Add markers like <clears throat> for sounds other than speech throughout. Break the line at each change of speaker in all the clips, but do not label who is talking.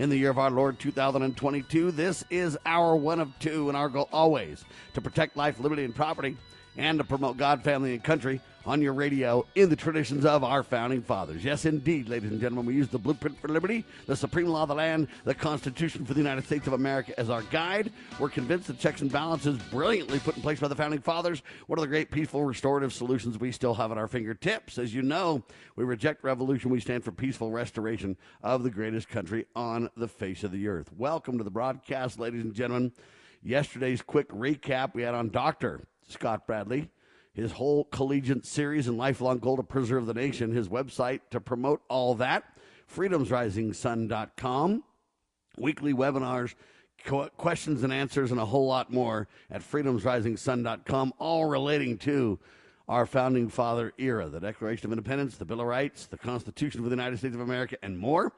in the year of our Lord 2022. This is our one of two, and our goal always to protect life, liberty, and property, and to promote God, family, and country on your radio in the traditions of our founding fathers. Yes, indeed, ladies and gentlemen, we use the blueprint for liberty, the supreme law of the land, the Constitution for the United States of America as our guide. We're convinced the checks and balances brilliantly put in place by the founding fathers, one of the great peaceful restorative solutions we still have at our fingertips. As you know, we reject revolution. We stand for peaceful restoration of the greatest country on the face of the earth. Welcome to the broadcast, ladies and gentlemen. Yesterday's quick recap we had on Dr. Scott Bradley his whole collegiate series and lifelong goal to preserve the nation, his website to promote all that, freedomsrisingsun.com, weekly webinars, questions and answers, and a whole lot more at freedomsrisingsun.com, all relating to our founding father era, the Declaration of Independence, the Bill of Rights, the Constitution of the United States of America, and more.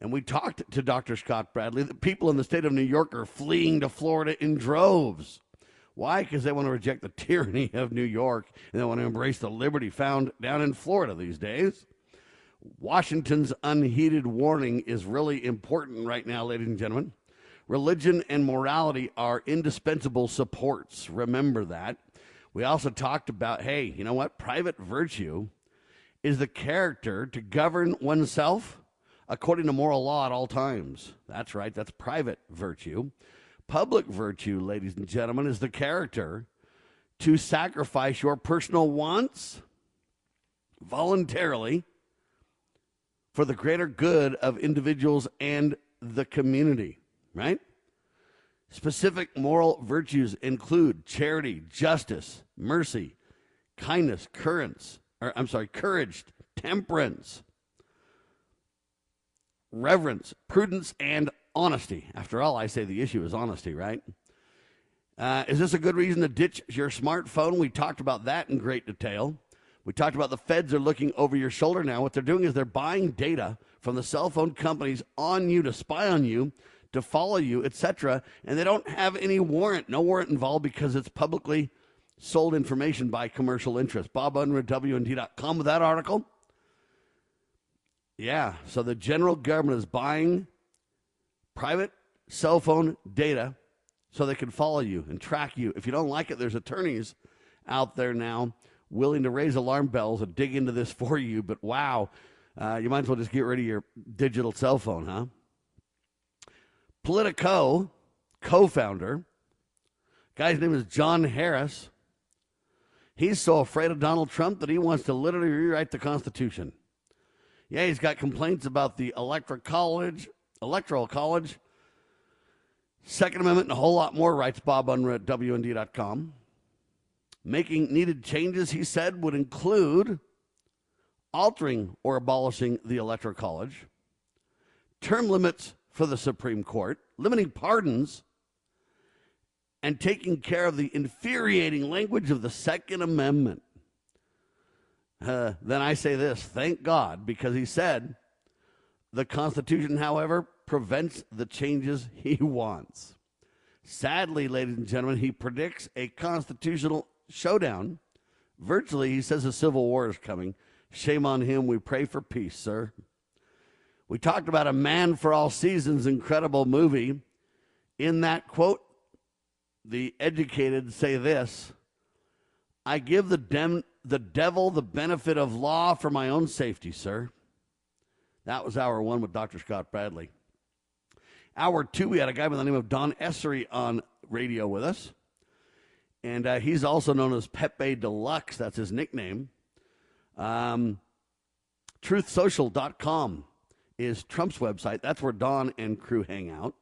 And we talked to Dr. Scott Bradley that people in the state of New York are fleeing to Florida in droves. Why? Because they want to reject the <laughs> tyranny of New York and they want to embrace the liberty found down in Florida these days. Washington's unheeded warning is really important right now, ladies and gentlemen. Religion and morality are indispensable supports. Remember that. We also talked about hey, you know what? Private virtue is the character to govern oneself according to moral law at all times. That's right, that's private virtue. Public virtue, ladies and gentlemen, is the character to sacrifice your personal wants voluntarily for the greater good of individuals and the community, right? Specific moral virtues include charity, justice, mercy, kindness, courage, or I'm sorry, courage, temperance, reverence, prudence, and honesty. After all, I say the issue is honesty, right? Uh, is this a good reason to ditch your smartphone? We talked about that in great detail. We talked about the feds are looking over your shoulder now. What they're doing is they're buying data from the cell phone companies on you to spy on you, to follow you, etc. And they don't have any warrant, no warrant involved because it's publicly sold information by commercial interests. Bob Unruh, WND.com with that article. Yeah, so the general government is buying private cell phone data so they can follow you and track you. If you don't like it, there's attorneys out there now willing to raise alarm bells and dig into this <laughs> for you. But wow, uh, you might as well just get rid of your digital cell phone, huh? Politico co founder, guy's name is John Harris. He's so afraid of Donald Trump that he wants to literally rewrite the Constitution. Yeah, he's got complaints about the electoral college, electoral college, Second Amendment, and a whole lot more, writes Bob Unruh at WND.com. Making needed changes, he said, would include altering or abolishing the Electoral College, term limits for the Supreme Court, limiting pardons, and taking care of the infuriating language of the Second Amendment. Uh, then I say this thank God, because he said the Constitution, however, prevents the changes he <laughs> wants. Sadly, ladies and gentlemen, he predicts a constitutional showdown. Virtually, he says a civil war is coming. Shame on him. We pray for peace, sir. We talked about a man for all seasons incredible movie. In that quote, the educated say this I give the, dem- the devil the benefit of law for my own safety, sir. That was hour one with Dr. Scott Bradley. Hour two, we had a guy by the name of Don Essery on radio with us. And uh, he's also known as Pepe Deluxe. That's his nickname. Um, TruthSocial.com is Trump's website. That's where Don and crew hang out.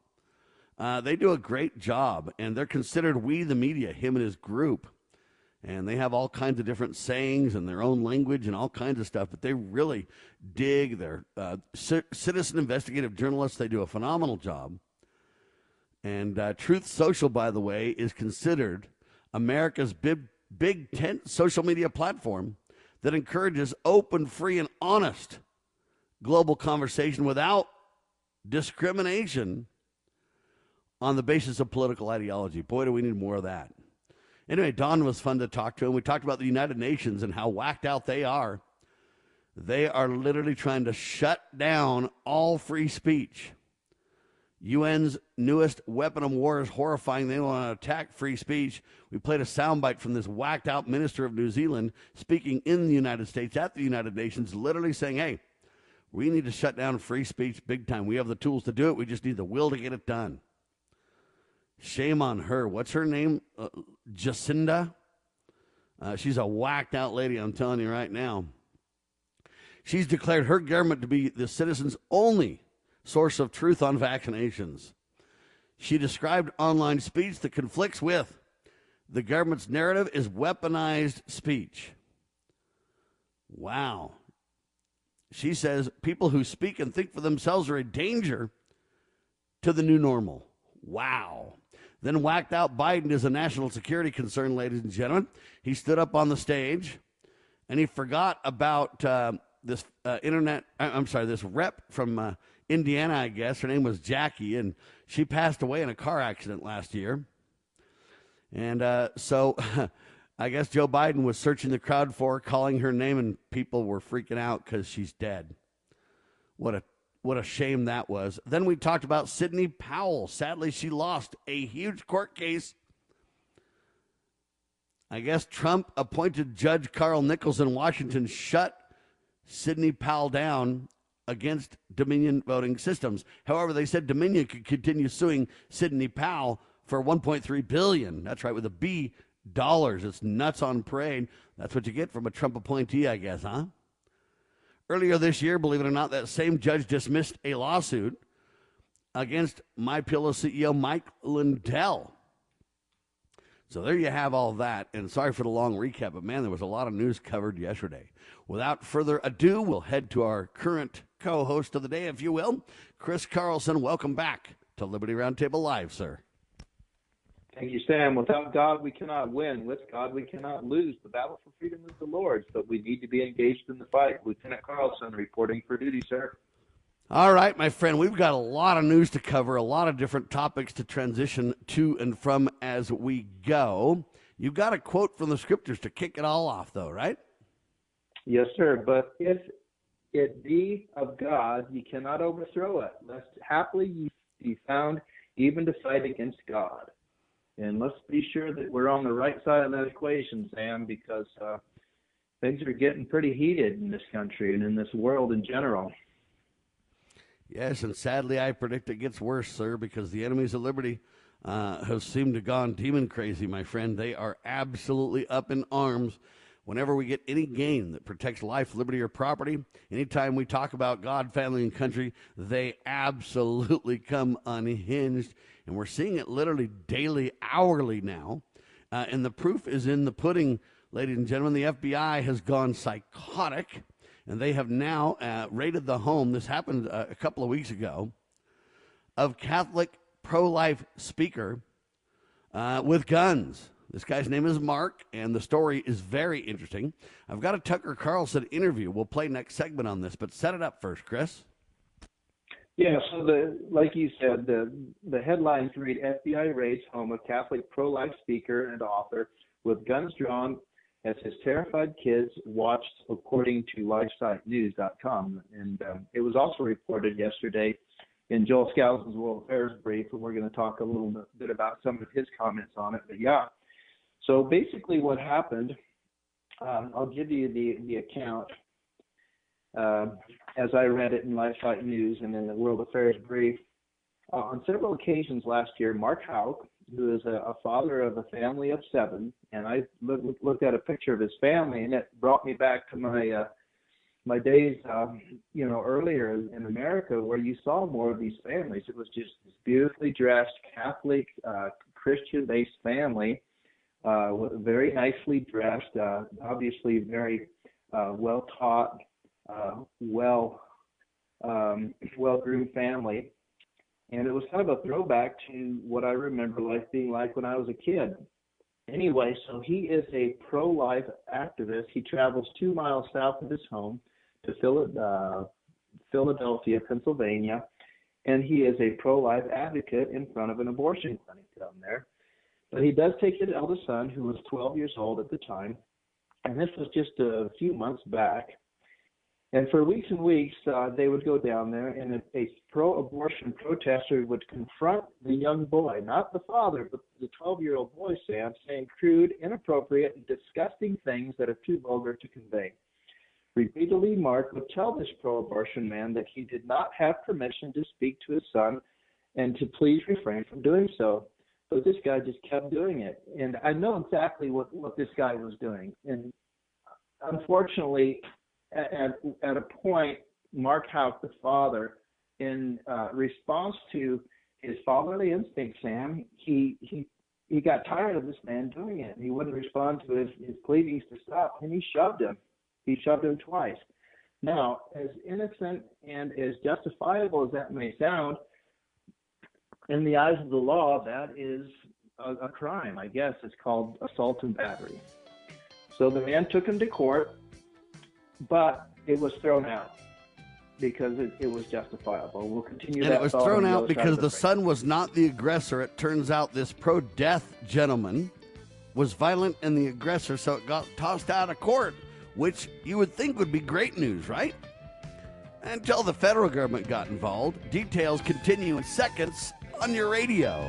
Uh, they do a great job, and they're considered we the media, him and his group and they have all kinds of different sayings and their own language and all kinds of stuff. But they really dig. They're uh, c- citizen investigative journalists. They do a phenomenal job. And uh, Truth Social, by the way, is considered America's big, big tent social media platform that encourages open, free, and honest global conversation without discrimination on the basis of political ideology. Boy, do we need more of that. Anyway, Don was fun to talk to, and we talked about the United Nations and how whacked out they are. They are literally trying to shut down all free speech. UN's newest weapon of war is horrifying. They want to attack free speech. We played a soundbite from this whacked out minister of New Zealand speaking in the United States at the United Nations, literally saying, hey, we need to shut down free speech big time. We have the tools to do it. We just need the will to get it done. Shame on her. What's her name? Uh, Jacinda? Uh, she's a whacked out lady, I'm telling you right now. She's declared her government to be the citizens' only source of truth on vaccinations. She described online speech that conflicts with the government's narrative is weaponized speech. Wow. She says people who speak and think for themselves are a danger to the new normal. Wow. Then whacked out Biden as a national security concern, ladies and gentlemen. He stood up on the stage and he forgot about uh, this uh, internet, uh, I'm sorry, this rep from uh, Indiana, I guess. Her name was Jackie, and she passed away in a car accident last year. And uh, so <laughs> I guess Joe Biden was searching the crowd for her, calling her name, and people were freaking out because she's dead. What a what a shame that was. Then we talked about Sidney Powell. Sadly, she lost a huge court case. I guess Trump appointed Judge Carl Nichols in Washington shut Sidney Powell down against Dominion voting systems. However, they said Dominion could continue suing Sidney Powell for 1.3 billion. That's right, with a B dollars. It's nuts on parade. That's what you get from a Trump appointee, I guess, huh? Earlier this year, believe it or not, that same judge dismissed a lawsuit against My Pillow CEO Mike Lindell. So there you have all that. And sorry for the long recap, but man, there was a lot of news covered yesterday. Without further ado, we'll head to our current co host of the day, if you will, Chris Carlson. Welcome back to Liberty Roundtable Live, sir.
Thank you, Sam. Without God, we cannot win. With God, we cannot lose. The battle for freedom is the Lord's, but we need to be engaged in the fight. Lieutenant Carlson reporting for duty, sir.
All right, my friend, we've got a lot of news to cover, a lot of different topics to transition to and from as we go. You've got a quote from the scriptures to kick it all off, though, right?
Yes, sir. But if it be of God, ye cannot overthrow it, lest haply ye be found even to fight against God. And let's be sure that we're on the right side of that equation, Sam, because uh, things are getting pretty heated in this country and in this world in general.
Yes, and sadly, I predict it gets worse, sir, because the enemies of liberty uh, have seemed to gone demon crazy, my friend. They are absolutely up in arms. Whenever we get any gain that protects life, liberty, or property, anytime we talk about God, family, and country, they absolutely come unhinged. And we're seeing it literally daily, hourly now. Uh, and the proof is in the pudding, ladies and gentlemen. The FBI has gone psychotic and they have now uh, raided the home. This happened uh, a couple of weeks ago of Catholic pro-life speaker uh, with guns. This guy's name is Mark, and the story is very interesting. I've got a Tucker Carlson interview. We'll play next segment on this, but set it up first, Chris.
Yeah, so the like you said, the the headlines read FBI raids home of Catholic pro-life speaker and author with guns drawn as his terrified kids watched, according to LifeSiteNews.com. And um, it was also reported yesterday in Joel Skousen's World Affairs Brief, and we're going to talk a little bit about some of his comments on it. But yeah, so basically what happened, um, I'll give you the, the account uh, as I read it in LifeSite News and in the World Affairs Brief. Uh, on several occasions last year, Mark Houck, who is a, a father of a family of seven, and I look, looked at a picture of his family, and it brought me back to my uh, my days, uh, you know, earlier in America, where you saw more of these families. It was just this beautifully dressed Catholic, uh, Christian-based family, uh, very nicely dressed, uh, obviously very uh, well taught, uh, well um, <clears throat> well groomed family and it was kind of a throwback to what I remember life being like when I was a kid. Anyway, so he is a pro life activist. He travels two miles south of his home to uh, Philadelphia, Pennsylvania, and he is a pro life advocate in front of an abortion clinic down there. But he does take his eldest son, who was 12 years old at the time, and this was just a few months back. And for weeks and weeks, uh, they would go down there, and a, a pro-abortion protester would confront the young boy, not the father, but the 12-year-old boy, Sam, saying crude, inappropriate, and disgusting things that are too vulgar to convey. Repeatedly, Mark would tell this pro-abortion man that he did not have permission to speak to his son, and to please refrain from doing so. But this guy just kept doing it, and I know exactly what what this guy was doing. And unfortunately, at, at a point, Mark Houck, the father, in uh, response to his fatherly instinct, Sam, he he he got tired of this man doing it. He wouldn't respond to his, his pleadings to stop, and he shoved him. He shoved him twice. Now, as innocent and as justifiable as that may sound, in the eyes of the law, that is a, a crime. I guess it's called assault and battery. So the man took him to court but it was thrown out because it, it was justifiable. We'll continue.
And
it
was thrown out because the, the son was not the aggressor. It turns out this pro-death gentleman was violent and the aggressor, so it got tossed out of court, which you would think would be great news, right? Until the federal government got involved. Details continue in seconds on your radio.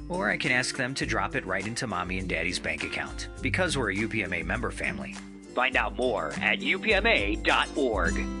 Or I can ask them to drop it right into mommy and daddy's bank account because we're a UPMA member family. Find out more at upma.org.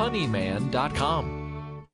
honeyman.com.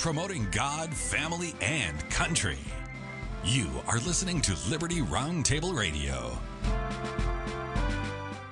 promoting God, family, and country. You are listening to Liberty Roundtable Radio.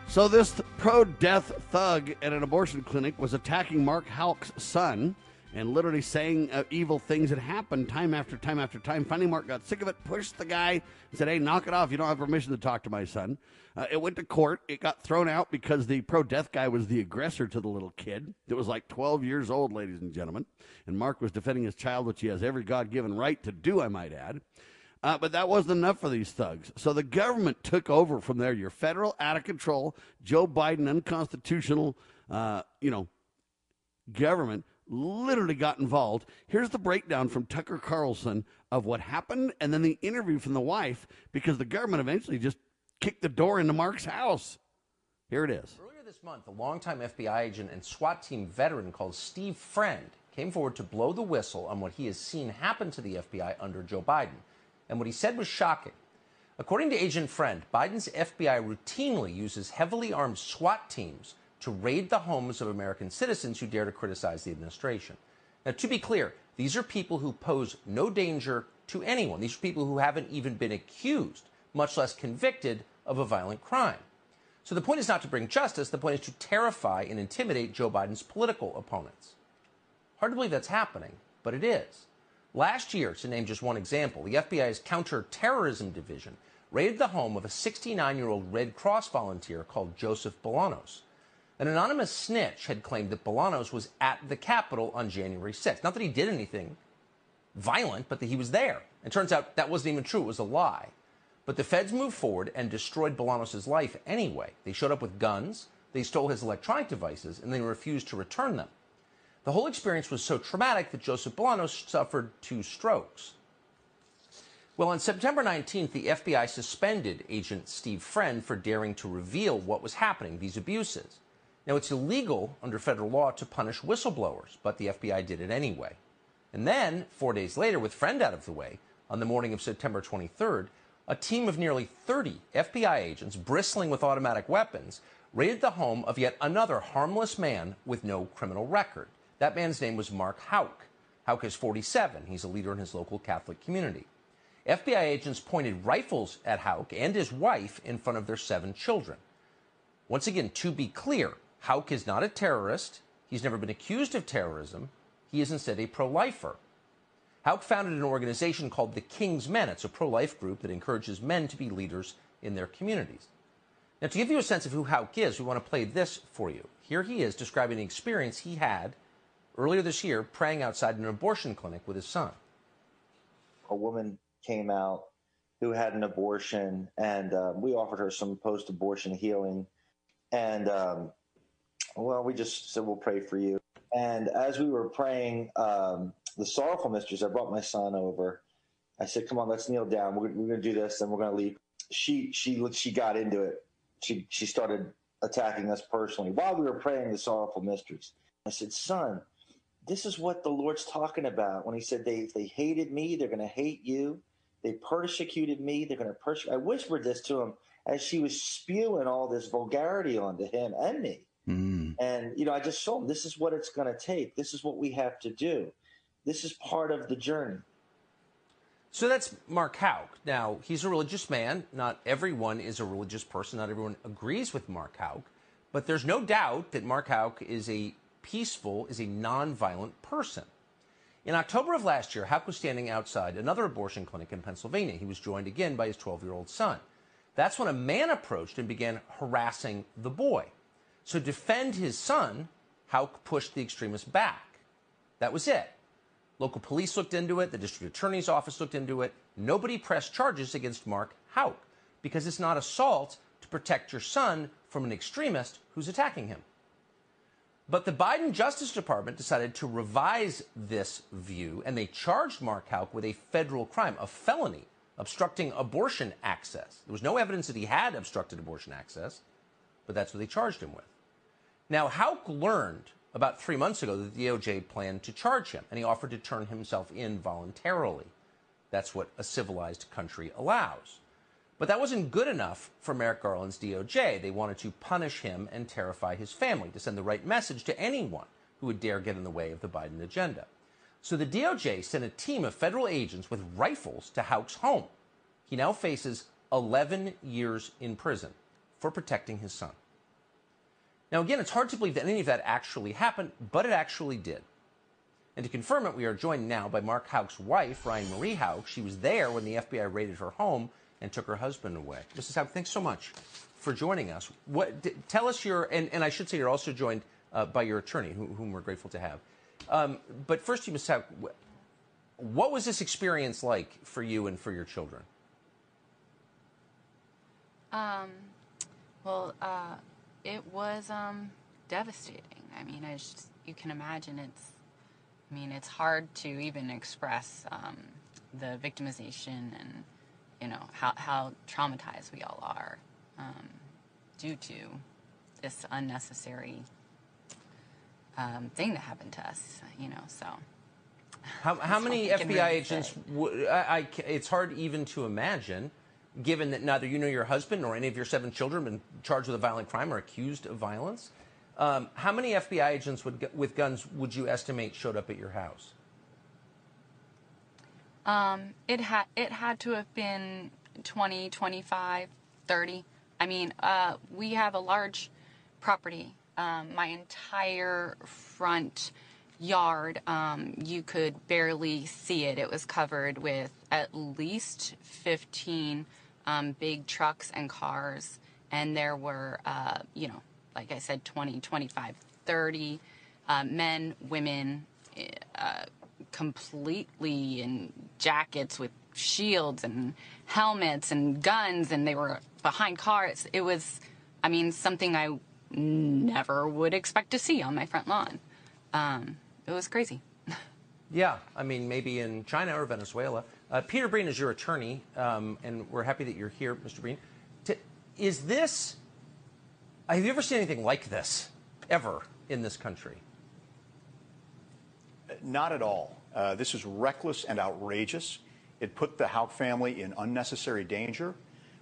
So, this pro death thug at an abortion clinic was attacking Mark Houck's son and literally saying uh, evil things that happened time after time after time. Finally, Mark got sick of it, pushed the guy, said, Hey, knock it off. You don't have permission to talk to my son. Uh, it went to court. It got thrown out because the pro death guy was the aggressor to the little kid that was like 12 years old, ladies and gentlemen. And Mark was defending his child, which he has every God given right to do, I might add. Uh, but that wasn't enough for these thugs. So the government took over from there. Your federal, out of control, Joe Biden, unconstitutional, uh, you know, government literally got involved. Here's the breakdown from Tucker Carlson of what happened and then the interview from the wife because the government eventually just kicked the door into Mark's house. Here it is.
Earlier this month, a longtime FBI agent and SWAT team veteran called Steve Friend came forward to blow the whistle on what he has seen happen to the FBI under Joe Biden. And what he said was shocking. According to Agent Friend, Biden's FBI routinely uses heavily armed SWAT teams to raid the homes of American citizens who dare to criticize the administration. Now, to be clear, these are people who pose no danger to anyone. These are people who haven't even been accused, much less convicted, of a violent crime. So the point is not to bring justice, the point is to terrify and intimidate Joe Biden's political opponents. Hard to believe that's happening, but it is. Last year, to name just one example, the FBI's counterterrorism division raided the home of a 69 year old Red Cross volunteer called Joseph Bolanos. An anonymous snitch had claimed that Bolanos was at the Capitol on January 6th. Not that he did anything violent, but that he was there. And turns out that wasn't even true, it was a lie. But the feds moved forward and destroyed Bolanos' life anyway. They showed up with guns, they stole his electronic devices, and they refused to return them. The whole experience was so traumatic that Joseph Bolanos suffered two strokes. Well, on September 19th, the FBI suspended Agent Steve Friend for daring to reveal what was happening, these abuses. Now, it's illegal under federal law to punish whistleblowers, but the FBI did it anyway. And then, four days later, with Friend out of the way, on the morning of September 23rd, a team of nearly 30 FBI agents bristling with automatic weapons raided the home of yet another harmless man with no criminal record. That man's name was Mark Houck. Houck is 47. He's a leader in his local Catholic community. FBI agents pointed rifles at Houck and his wife in front of their seven children. Once again, to be clear, Houck is not a terrorist. He's never been accused of terrorism. He is instead a pro lifer. Houck founded an organization called the King's Men. It's a pro life group that encourages men to be leaders in their communities. Now, to give you a sense of who Houck is, we want to play this for you. Here he is describing the experience he had earlier this year praying outside an abortion clinic with his son.
A woman came out who had an abortion, and um, we offered her some post abortion healing. And um, well, we just said we'll pray for you. And as we were praying, um, the sorrowful mysteries, I brought my son over. I said, "Come on, let's kneel down. We're, we're going to do this, and we're going to leave." She she she got into it. She she started attacking us personally while we were praying the sorrowful mysteries. I said, "Son, this is what the Lord's talking about when He said they they hated me, they're going to hate you. They persecuted me, they're going to persecute." I whispered this to him as she was spewing all this vulgarity onto him and me. Mm. And, you know, I just showed them this is what it's going to take. This is what we have to do. This is part of the journey.
So that's Mark Houck. Now, he's a religious man. Not everyone is a religious person. Not everyone agrees with Mark Houck. But there's no doubt that Mark Houck is a peaceful, is a nonviolent person. In October of last year, Houck was standing outside another abortion clinic in Pennsylvania. He was joined again by his 12 year old son. That's when a man approached and began harassing the boy. So, defend his son, Houck pushed the extremist back. That was it. Local police looked into it, the district attorney's office looked into it. Nobody pressed charges against Mark Houck because it's not assault to protect your son from an extremist who's attacking him. But the Biden Justice Department decided to revise this view, and they charged Mark Houck with a federal crime, a felony, obstructing abortion access. There was no evidence that he had obstructed abortion access, but that's what they charged him with. Now, Houck learned about three months ago that the DOJ planned to charge him, and he offered to turn himself in voluntarily. That's what a civilized country allows. But that wasn't good enough for Merrick Garland's DOJ. They wanted to punish him and terrify his family to send the right message to anyone who would dare get in the way of the Biden agenda. So the DOJ sent a team of federal agents with rifles to Houck's home. He now faces 11 years in prison for protecting his son. Now, again, it's hard to believe that any of that actually happened, but it actually did. And to confirm it, we are joined now by Mark Houck's wife, Ryan Marie Houck. She was there when the FBI raided her home and took her husband away. Mrs. Houck, thanks so much for joining us. What, d- tell us your, and, and, I should say you're also joined uh, by your attorney, who, whom we're grateful to have. Um, but first, you must have, what was this experience like for you and for your children?
Um, well, uh, it was um, devastating. I mean, as you can imagine, it's. I mean, it's hard to even express um, the victimization and you know how how traumatized we all are um, due to this unnecessary um, thing that happened to us. You know, so.
How, how many FBI agents? I, I, it's hard even to imagine given that neither you nor your husband nor any of your seven children have been charged with a violent crime or accused of violence. Um, how many FBI agents would, with guns would you estimate showed up at your house?
Um, it had it had to have been 20, 25, 30. I mean, uh, we have a large property. Um, my entire front yard, um, you could barely see it. It was covered with at least 15 um, big trucks and cars, and there were, uh, you know, like I said, 20, 25, 30 uh, men, women, uh, completely in jackets with shields and helmets and guns, and they were behind cars. It was, I mean, something I never would expect to see on my front lawn. Um, it was crazy.
Yeah, I mean, maybe in China or Venezuela. Uh, Peter Breen is your attorney, um, and we're happy that you're here, Mr. Breen. To, is this, have you ever seen anything like this ever in this country?
Not at all. Uh, this is reckless and outrageous. It put the Houck family in unnecessary danger.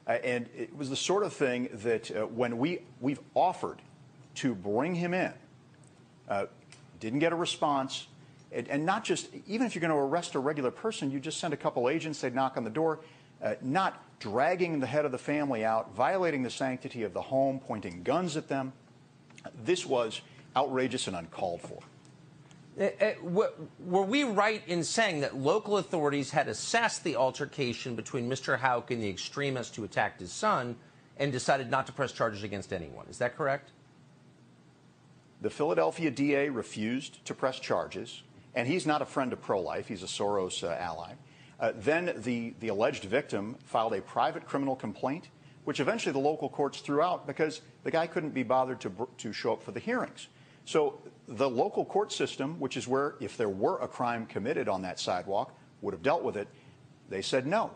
Uh, and it was the sort of thing that uh, when we, we've offered to bring him in, uh, didn't get a response, and, and, not just, even if you're going to arrest a regular person, you just send a couple agents, they'd knock on the door, uh, not dragging the head of the family out, violating the sanctity of the home, pointing guns at them. This was outrageous and uncalled for.
Uh, uh, were we right in saying that local authorities had assessed the altercation between Mr. Houck and the extremist who attacked his son and decided not to press charges against anyone? Is that correct?
The Philadelphia DA refused to press charges, and he's not a friend of pro life, he's a Soros uh, ally. Uh, then the, the alleged victim filed a private criminal complaint, which eventually the local courts threw out because the guy couldn't be bothered to, to show up for the hearings. So the local court system, which is where if there were a crime committed on that sidewalk, would have dealt with it, they said no.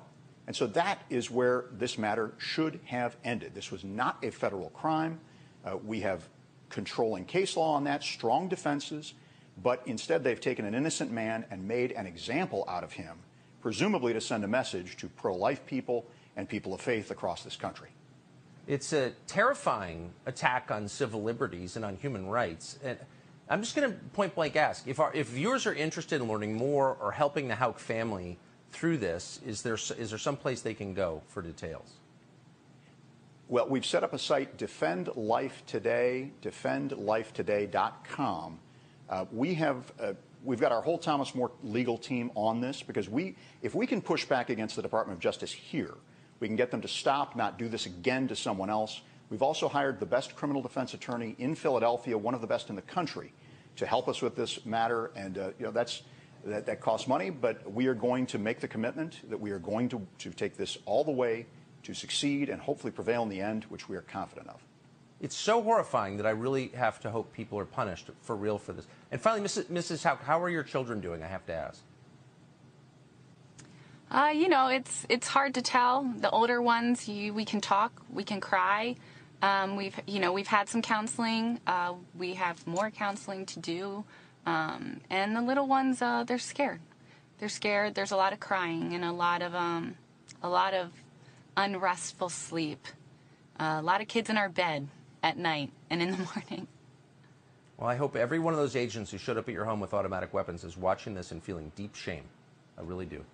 And so that is where this matter should have ended. This was not a federal crime. Uh, we have controlling case law on that, strong defenses, but instead they've taken an innocent man and made an example out of him, presumably to send a message to pro life people and people of faith across this country.
It's a terrifying attack on civil liberties and on human rights. And I'm just going to point blank ask if, our, if viewers are interested in learning more or helping the Houck family through this, is there, is there some place they can go for details?
Well, we've set up a site, Defend Life Today, defendlifetoday.com. Uh, we have uh, we've got our whole Thomas More legal team on this because we, if we can push back against the Department of Justice here, we can get them to stop, not do this again to someone else. We've also hired the best criminal defense attorney in Philadelphia, one of the best in the country, to help us with this matter. And uh, you know that's that, costs money, but we are going to make the commitment that we are going to take this all the way to succeed and hopefully prevail in the end, which we are confident of.
It's so horrifying that I really have to hope people are punished for real for this. And finally, Mrs. Mrs. How are your children doing? I have to ask.
Uh, you know, it's it's hard to tell. The older ones, you, we can talk, we can cry. Um, we've you know we've had some counseling. Uh, we have more counseling to do, um, and the little ones, uh, they're scared. They're scared. There's a lot of crying and a lot of um, a lot of unrestful sleep. Uh, a lot of kids in our bed at night and in the <laughs> morning.
Well, I hope every one of those agents who showed up at your home with automatic weapons is watching this and feeling deep shame. I really do.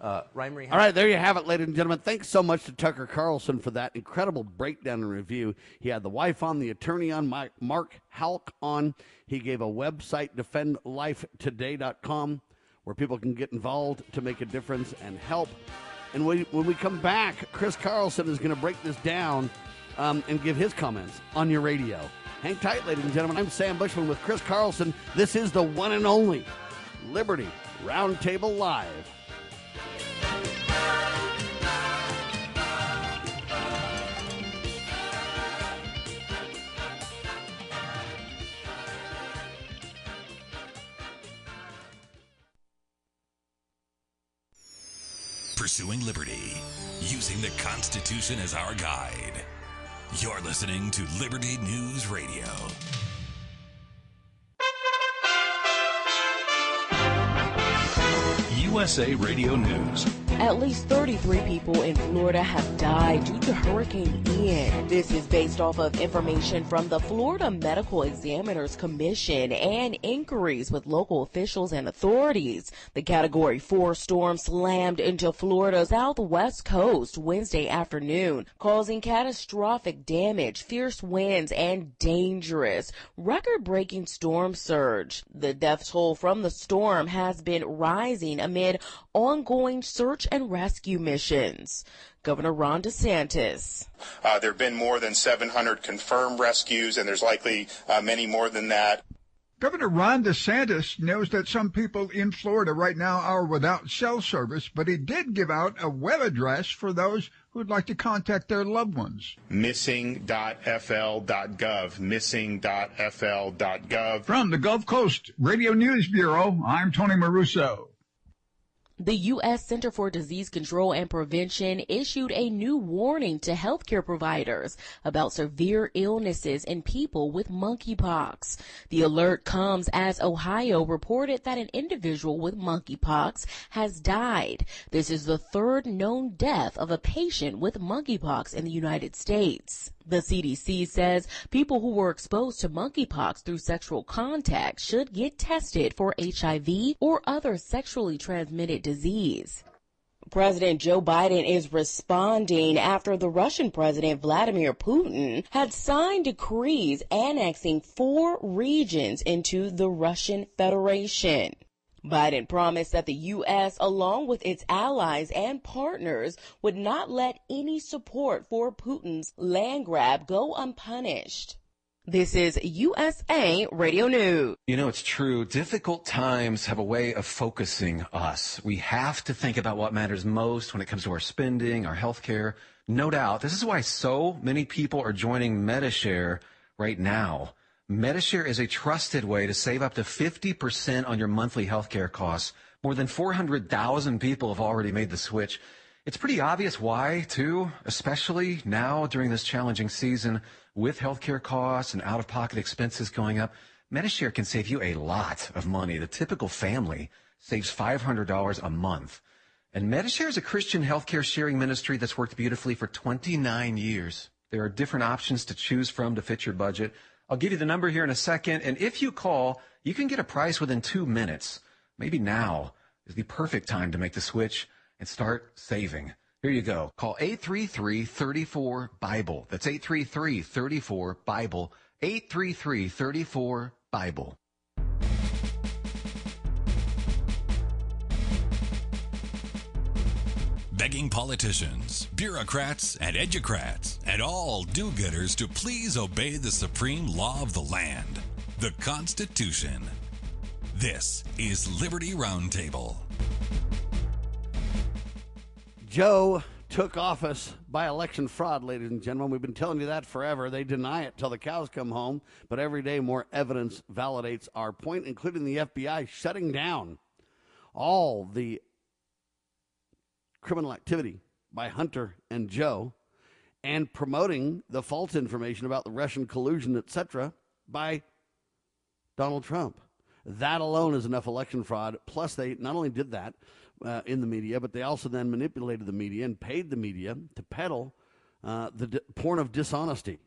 Uh, Ryan Marie.
All right, there you have it, ladies and gentlemen. Thanks so much to Tucker Carlson for that incredible breakdown and review. He had the wife on, the attorney on, Mark Houck on. He gave a website, defendlifetoday.com, where people can get involved to make a difference and help. And we, when we come back, Chris Carlson is going to break this down um, and give his comments on your radio. Hang tight, ladies and gentlemen. I'm Sam Bushman with Chris Carlson. This is the one and only Liberty Roundtable Live.
Pursuing liberty, using the Constitution as our guide. You're listening to Liberty News Radio.
USA Radio News. At least 33 people in Florida have died due to Hurricane Ian. This is based off of information from the Florida Medical Examiners Commission and inquiries with local officials and authorities. The Category 4 storm slammed into Florida's southwest coast Wednesday afternoon, causing catastrophic damage, fierce winds, and dangerous, record-breaking storm surge. The death toll from the storm has been rising amid ongoing search and rescue missions. Governor Ron DeSantis.
Uh, there have been more than 700 confirmed rescues, and there's likely uh, many more than that.
Governor Ron DeSantis knows that some people in Florida right now are without cell service, but he did give out a web address for those who'd like to contact their loved ones.
Missing.fl.gov. Missing.fl.gov.
From the Gulf Coast Radio News Bureau, I'm Tony Maruso.
The U.S. Center for Disease Control and Prevention issued a new warning to healthcare providers about severe illnesses in people with monkeypox. The alert comes as Ohio reported that an individual with monkeypox has died. This is the third known death of a patient with monkeypox in the United States. The CDC says people who were exposed to monkeypox through sexual contact should get tested for HIV or other sexually transmitted disease. President Joe Biden is responding after the Russian President Vladimir Putin had signed decrees annexing four regions into the Russian Federation. Biden promised that the U.S., along with its allies and partners, would not let any support for Putin's land grab go unpunished. This is USA Radio News.
You know, it's true. Difficult times have a way of focusing us. We have to think about what matters most when it comes to our spending, our health care. No doubt. This is why so many people are joining Medi-Share right now. Medi-Share is a trusted way to save up to 50% on your monthly healthcare costs. More than 400,000 people have already made the switch. It's pretty obvious why, too, especially now during this challenging season with healthcare costs and out-of-pocket expenses going up. Medi-Share can save you a lot of money. The typical family saves $500 a month. And Medi-Share is a Christian healthcare sharing ministry that's worked beautifully for 29 years. There are different options to choose from to fit your budget. I'll give you the number here in a second. And if you call, you can get a price within two minutes. Maybe now is the perfect time to make the switch and start saving. Here you go. Call 833-34-BIBLE. That's 833-34-BIBLE. 833-34-BIBLE.
Begging politicians, bureaucrats, and educrats, and all do getters to please obey the supreme law of the land, the Constitution. This is Liberty Roundtable.
Joe took office by election fraud, ladies and gentlemen. We've been telling you that forever. They deny it till the cows come home, but every day more evidence validates our point, including the FBI shutting down all the criminal activity by Hunter and Joe and promoting the false information about the Russian collusion, etc., by Donald Trump. That alone is enough election fraud. Plus, they not only did that uh, in the media, but they also then manipulated the media and paid the media to peddle uh, the di- porn of dishonesty.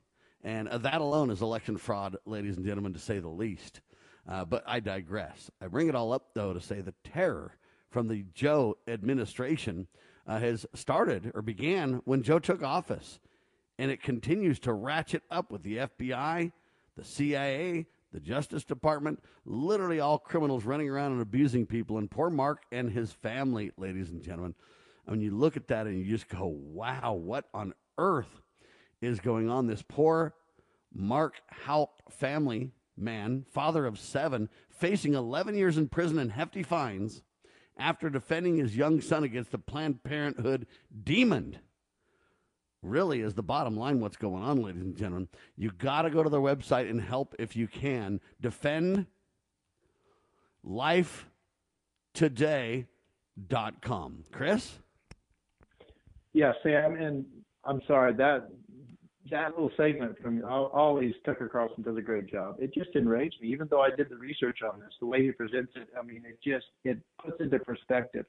And uh, that alone is election fraud, ladies and gentlemen, to say the least. Uh, but I digress. I bring it all up, though, to say the terror from the Joe administration uh, has started or began when Joe took office. And it continues to ratchet up with the FBI, the CIA, the Justice Department, literally all criminals running around and abusing people. And poor Mark and his family, ladies and gentlemen. I mean, you look at that and you just go, wow, what on earth is going on? This poor Mark Houck family man, father of seven, facing 11 years in prison and hefty fines after defending his young son against a Planned Parenthood demon. Really is the bottom line what's going on, ladies and gentlemen. You got to go to their website and help if you can. Defend lifetoday.com. Chris?
Yeah, Sam, and I'm sorry that that little segment from always Tucker Carlson does a great job. It just enraged me, even though I did the research on this. The way he presents it, I mean, it just it puts into perspective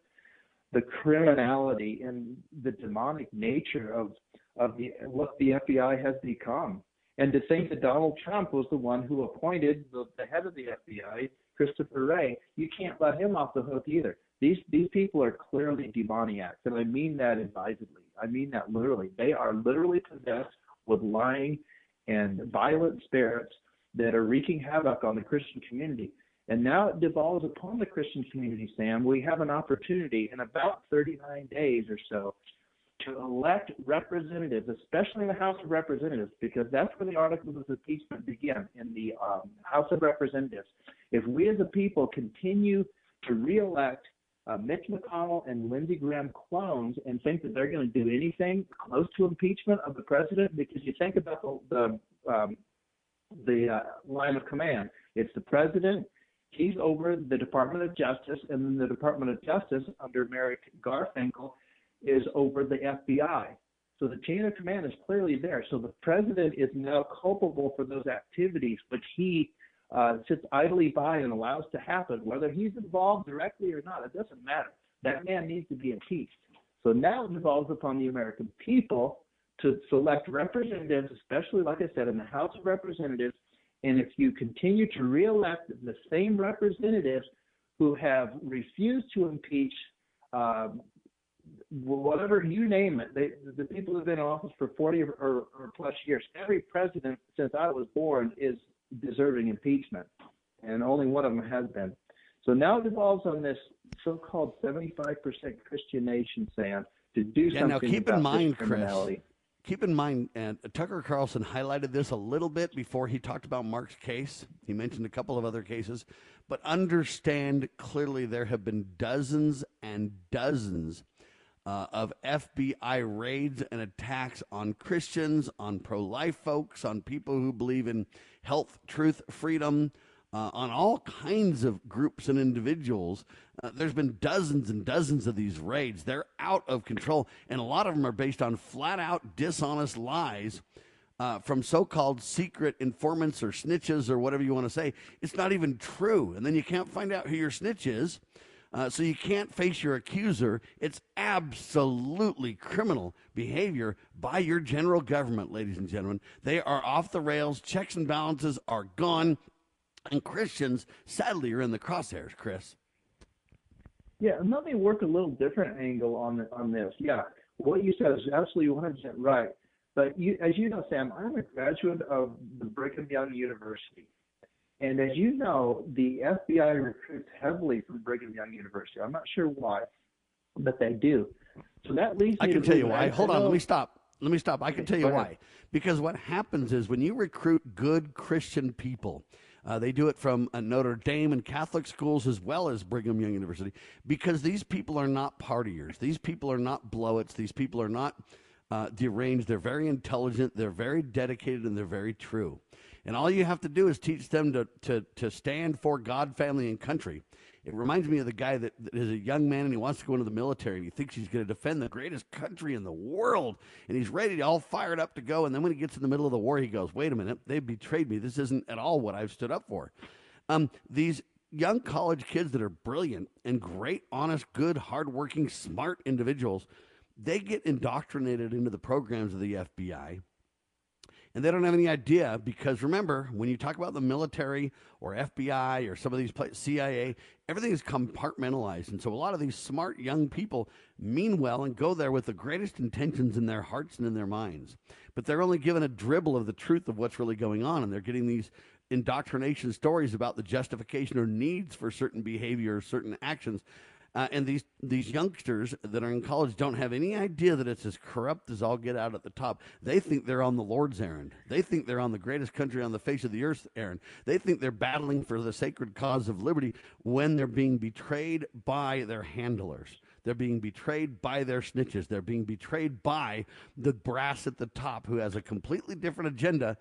the criminality and the demonic nature of of the what the FBI has become. And to think that Donald Trump was the one who appointed the, the head of the FBI, Christopher Wray, you can't let him off the hook either. These these people are clearly demoniacs, and I mean that advisedly. I mean that literally. They are literally possessed with lying and violent spirits that are wreaking havoc on the Christian community. And now it devolves upon the Christian community, Sam. We have an opportunity in about 39 days or so to elect representatives, especially in the House of Representatives, because that's where the articles of impeachment begin in the um, House of Representatives. If we as a people continue to reelect uh, Mitch McConnell and Lindsey Graham clones and think that they're going to do anything close to impeachment of the president, because you think about the the, um, the uh, line of command. It's the president. He's over the Department of Justice, and then the Department of Justice under Merrick Garfinkel is over the FBI. So the chain of command is clearly there. So the president is now culpable for those activities, which he uh, sits idly by and allows to happen. Whether he's involved directly or not, it doesn't matter. That man needs to be impeached. So now it devolves upon the American people to select representatives, especially, like I said, in the House of Representatives. And if you continue to reelect the same representatives who have refused to impeach um, whatever you name it, they, the people who've been in office for 40 or, or, plus years, every president since I was born is deserving impeachment, and only one of them has been. So now it devolves on this so-called 75% Christian nation, Sam, to do
yeah,
something
now keep
about
in mind,
this
Chris, keep in mind, and Tucker Carlson highlighted this a little bit before he talked about Mark's case. He mentioned a couple of other cases, but understand clearly there have been dozens and dozens uh, of FBI raids and attacks on Christians, on pro life folks, on people who believe in health, truth, freedom, uh, on all kinds of groups and individuals. Uh, there's been dozens and dozens of these raids. They're out of control, and a lot of them are based on flat out dishonest lies. Uh, from so-called secret informants or snitches or whatever you want to say, it's not even true, and then you can't find out who your snitch is. Uh, so you can't face your accuser. It's absolutely criminal behavior by your general government, ladies and gentlemen. They are off the rails. Checks and balances are gone. And Christians, sadly, are in the crosshairs, Chris.
Yeah, and let me work a little different angle on the, on this. Yeah, what you said is absolutely 100% right. But you, as you know, Sam, I'm a graduate of the Brigham Young University. And as you know, the FBI recruits heavily from Brigham Young University. I'm not sure why, but they do. So that leads
I
me
can
to
tell you why. Hold on, let me stop. Let me stop. I can tell you why. Because what happens is when you recruit good Christian people, uh, they do it from uh, Notre Dame and Catholic schools as well as Brigham Young University, because these people are not partiers. These people are not blowits. These people are not uh, deranged. They're very intelligent. They're very dedicated, and they're very true. And all you have to do is teach them to, to, to stand for God, family, and country. It reminds me of the guy that, that is a young man and he wants to go into the military and he thinks he's going to defend the greatest country in the world and he's ready, all fired up to go. And then when he gets in the middle of the war, he goes, "Wait a minute, they betrayed me. This isn't at all what I've stood up for." Um, these young college kids that are brilliant and great, honest, good, hardworking, smart individuals, they get indoctrinated into the programs of the FBI and they don't have any idea because remember when you talk about the military or FBI or some of these places, CIA, everything is compartmentalized, and so a lot of these smart young people mean well and go there with the greatest intentions in their hearts and in their minds, but they're only given a dribble of the truth of what's really going on, and they're getting these indoctrination stories about the justification or needs for certain behavior or certain actions uh, and these these youngsters that are in college don't have any idea that it's as corrupt as all get out at the top. They think they're on the Lord's errand. They think they're on the greatest country on the face of the earth errand. They think they're battling for the sacred cause of liberty when they're being betrayed by their handlers. They're being betrayed by their snitches. They're being betrayed by the brass at the top who has a completely different agenda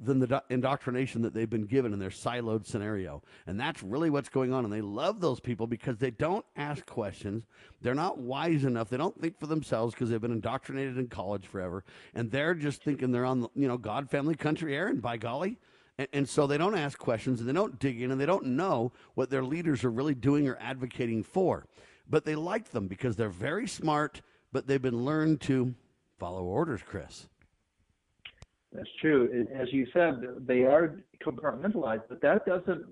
than the indoctrination that they've been given in their siloed scenario. And that's really what's going on. And they love those people because they don't ask questions. They're not wise enough. They don't think for themselves because they've been indoctrinated in college forever. And they're just thinking they're on, you know, God, family, country, errand, by golly. And, and so they don't ask questions and they don't dig in and they don't know what their leaders are really doing or advocating for. but they like them because they're very smart, but they've been learned to follow orders, Chris.
That's true. As you said, they are compartmentalized, but that doesn't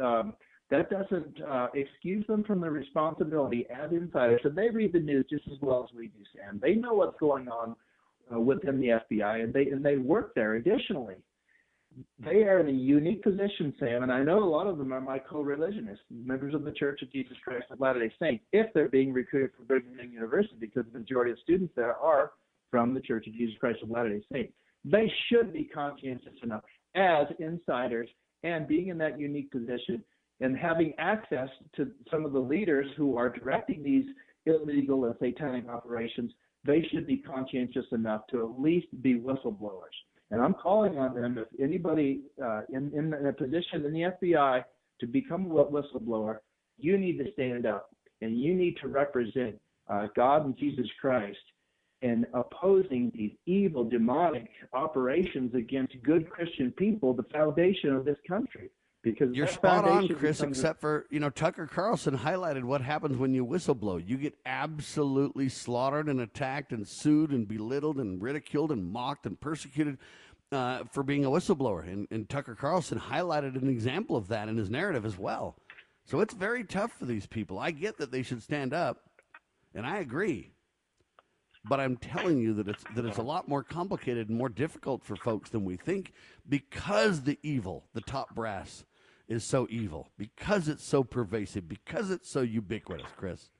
um, that doesn't uh, excuse them from the responsibility as insiders. And they read the news just as well as we do, Sam. They know what's going on uh, within the FBI, and they and they work there. Additionally, they are in a unique position, Sam, and I know a lot of them are my co-religionists, members of the Church of Jesus Christ of Latter-day Saints, if they're being recruited for Brigham Young University, because the majority of students there are from the Church of Jesus Christ of Latter-day Saints. They should be conscientious enough as insiders and being in that unique position and having access to some of the leaders who are directing these illegal and satanic operations, they should be conscientious enough to at least be whistleblowers. And I'm calling on them, if anybody uh, in, in a position in the FBI to become a whistleblower, you need to stand up and you need to represent uh, God and Jesus Christ in opposing these evil, demonic operations against good Christian people, the foundation of this country because
you're spot on, Chris. Except for you know Tucker Carlson highlighted what happens when you whistleblow. You get absolutely slaughtered and attacked and sued and belittled and ridiculed and mocked and persecuted uh, for being a whistleblower. And, and Tucker Carlson highlighted an example of that in his narrative as well. So it's very tough for these people. I get that they should stand up, and I agree. But I'm telling you that it's that it's a lot more complicated and more difficult for folks than we think because the evil, the top brass, is so evil, because it's so pervasive, because it's so ubiquitous, Chris.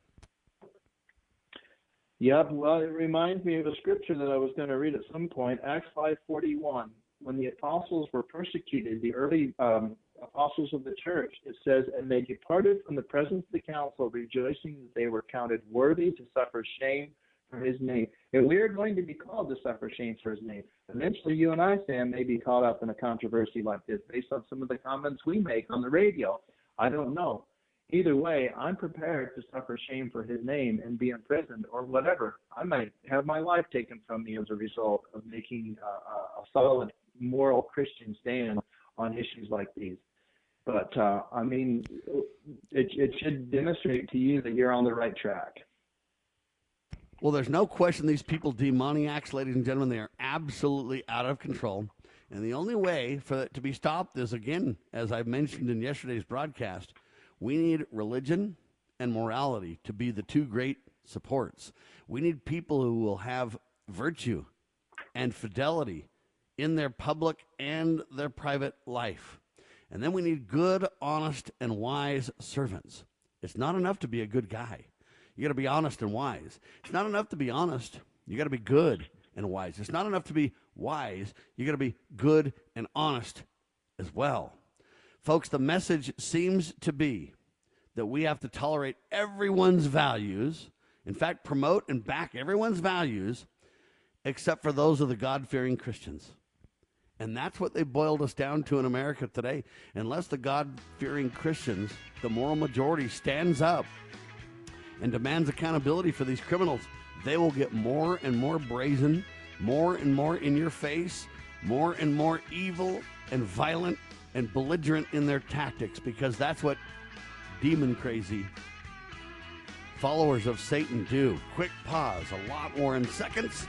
Yep. Well, it reminds me of a scripture that I was going to read at some point, Acts 5:41. When the apostles were persecuted, the early um, apostles of the church, it says, and they departed from the presence of the council, rejoicing that they were counted worthy to suffer shame for his name. And we are going to be called to suffer shame for his name. Eventually, you and I, Sam, may be caught up in a controversy like this based on some of the comments we make on the radio. I don't know. Either way, I'm prepared to suffer shame for his name and be imprisoned or whatever. I might have my life taken from me as a result of making a, a solid moral Christian stand on issues like these. But uh, I mean, it, it should demonstrate to you that you're on the right track.
Well, there's no question these people demoniacs, ladies and gentlemen. They are absolutely out of control. And the only way for it to be stopped is, again, as I mentioned in yesterday's broadcast, we need religion and morality to be the two great supports. We need people who will have virtue and fidelity in their public and their private life. And then we need good, honest, and wise servants. It's not enough to be a good guy. You got to be honest and wise. It's not enough to be honest. You got to be good and wise. It's not enough to be wise. You got to be good and honest as well. Folks, the message seems to be that we have to tolerate everyone's values, in fact, promote and back everyone's values, except for those of the God fearing Christians. And that's what they boiled us down to in America today. Unless the God fearing Christians, the moral majority, stands up and demands accountability for these criminals, they will get more and more brazen, more and more in your face, more and more evil and violent and belligerent in their tactics because that's what demon crazy followers of Satan do. Quick pause, a lot more in seconds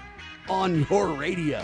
on your radio.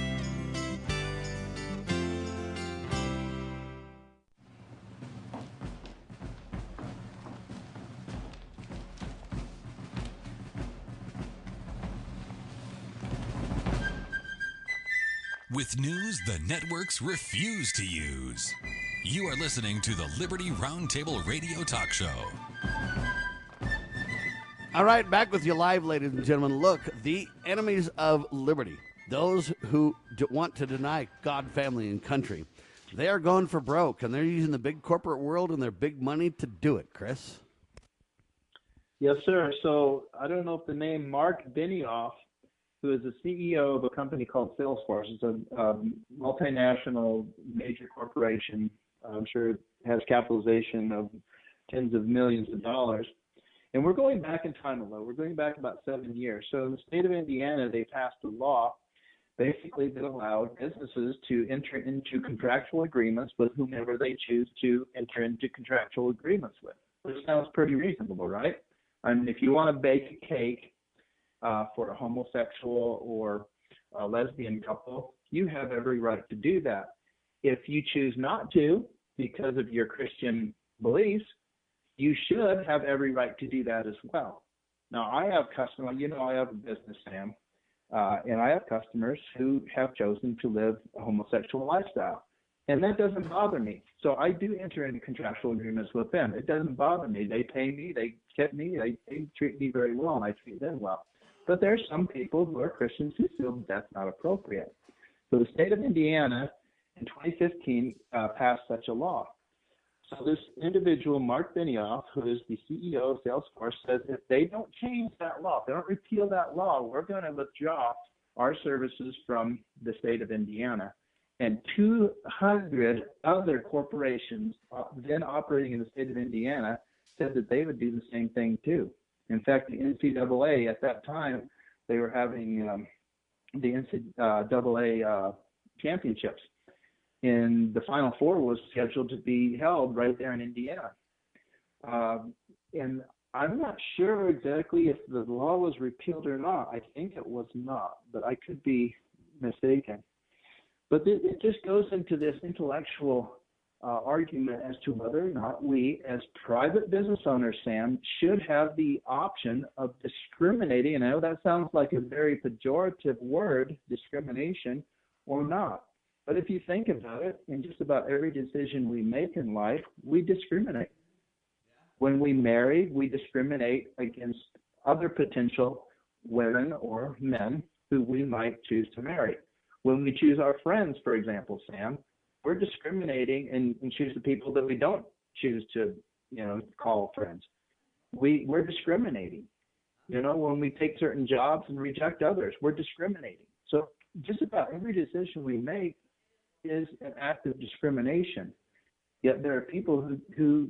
With news the networks refuse to use. You are listening to the Liberty Roundtable Radio Talk Show.
All right, back with you live, ladies and gentlemen. Look, the enemies of liberty, those who d- want to deny God, family, and country, they are going for broke, and they're using the big corporate world and their big money to do it, Chris.
Yes, sir. So I don't know if the name Mark Benioff, who is the CEO of a company called Salesforce, it's a um, multinational major corporation. I'm sure it has capitalization of tens of millions of dollars. And we're going back in time a little. We're going back about seven years. So in the state of Indiana, they passed a law basically that allowed businesses to enter into contractual agreements with whomever they choose to enter into contractual agreements with. Which sounds pretty reasonable, right? I mean, if you want to bake a cake uh, for a homosexual or a lesbian couple, you have every right to do that. If you choose not to, because of your Christian beliefs, you should have every right to do that as well. Now, I have customers, you know, I have a business, Sam, uh, and I have customers who have chosen to live a homosexual lifestyle. And that doesn't bother me. So I do enter into contractual agreements with them. It doesn't bother me. They pay me, they get me, they, they treat me very well, and I treat them well. But there are some people who are Christians who feel that's not appropriate. So the state of Indiana in 2015 uh, passed such a law. So this individual, Mark Benioff, who is the CEO of Salesforce, says if they don't change that law, if they don't repeal that law, we're going to withdraw our services from the state of Indiana. And 200 other corporations uh, then operating in the state of Indiana said that they would do the same thing too. In fact, the NCAA at that time, they were having um, the NCAA uh, championships and the Final Four was scheduled to be held right there in Indiana. Um, and I'm not sure exactly if the law was repealed or not. I think it was not, but I could be mistaken. But it, it just goes into this intellectual uh, argument as to whether or not we, as private business owners, Sam, should have the option of discriminating. And I know that sounds like a very pejorative word, discrimination, or not. But if you think about it, in just about every decision we make in life, we discriminate. When we marry, we discriminate against other potential women or men who we might choose to marry. When we choose our friends, for example, Sam, we're discriminating and, and choose the people that we don't choose to, you know, call friends. We we're discriminating. You know, when we take certain jobs and reject others, we're discriminating. So just about every decision we make is an act of discrimination. Yet there are people who, who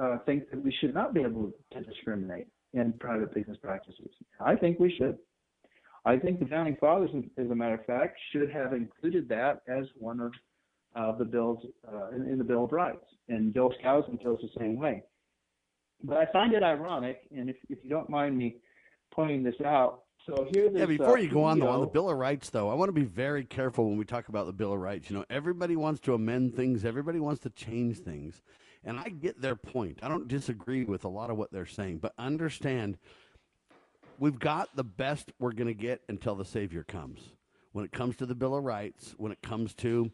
uh, think that we should not be able to discriminate in private business practices. I think we should. I think the founding fathers, as a matter of fact, should have included that as one of uh, the bills uh, in, in, the Bill of Rights. And Bill Skousen feels the same way. But I find it ironic, and if, if you don't mind me pointing this out, so here,
yeah. Before uh, you go on though, on the Bill of Rights, though, I want to be very careful when we talk about the Bill of Rights. You know, everybody wants to amend things, everybody wants to change things, and I get their point. I don't disagree with a lot of what they're saying, but understand, we've got the best we're going to get until the Savior comes. When it comes to the Bill of Rights, when it comes to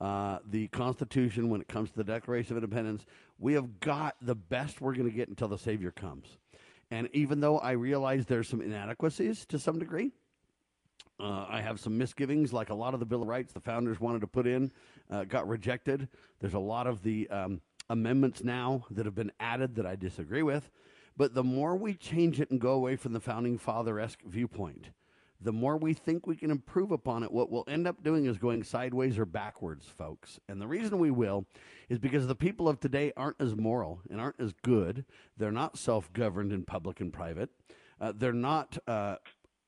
uh, the Constitution, when it comes to the Declaration of Independence, we have got the best we're going to get until the Savior comes. And even though I realize there's some inadequacies to some degree, uh, I have some misgivings, like a lot of the Bill of Rights the founders wanted to put in uh, got rejected. There's a lot of the um, amendments now that have been added that I disagree with. But the more we change it and go away from the founding father esque viewpoint, the more we think we can improve upon it, what we'll end up doing is going sideways or backwards, folks. And the reason we will is because the people of today aren't as moral and aren't as good. They're not self governed in public and private. Uh, they're not uh,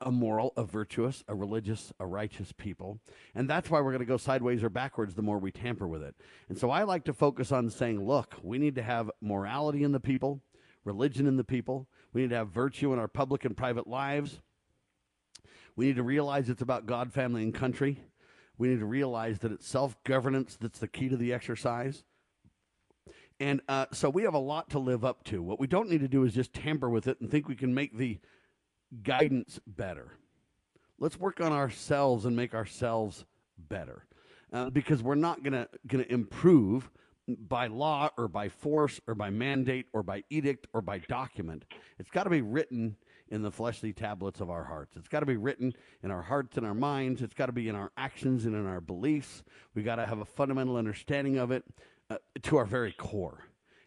a moral, a virtuous, a religious, a righteous people. And that's why we're going to go sideways or backwards the more we tamper with it. And so I like to focus on saying, look, we need to have morality in the people, religion in the people. We need to have virtue in our public and private lives. We need to realize it's about God, family, and country. We need to realize that it's self governance that's the key to the exercise. And uh, so we have a lot to live up to. What we don't need to do is just tamper with it and think we can make the guidance better. Let's work on ourselves and make ourselves better. Uh, because we're not going to improve by law or by force or by mandate or by edict or by document. It's got to be written in the fleshly tablets of our hearts. It's got to be written in our hearts and our minds. It's got to be in our actions and in our beliefs. We got to have a fundamental understanding of it uh, to our very core.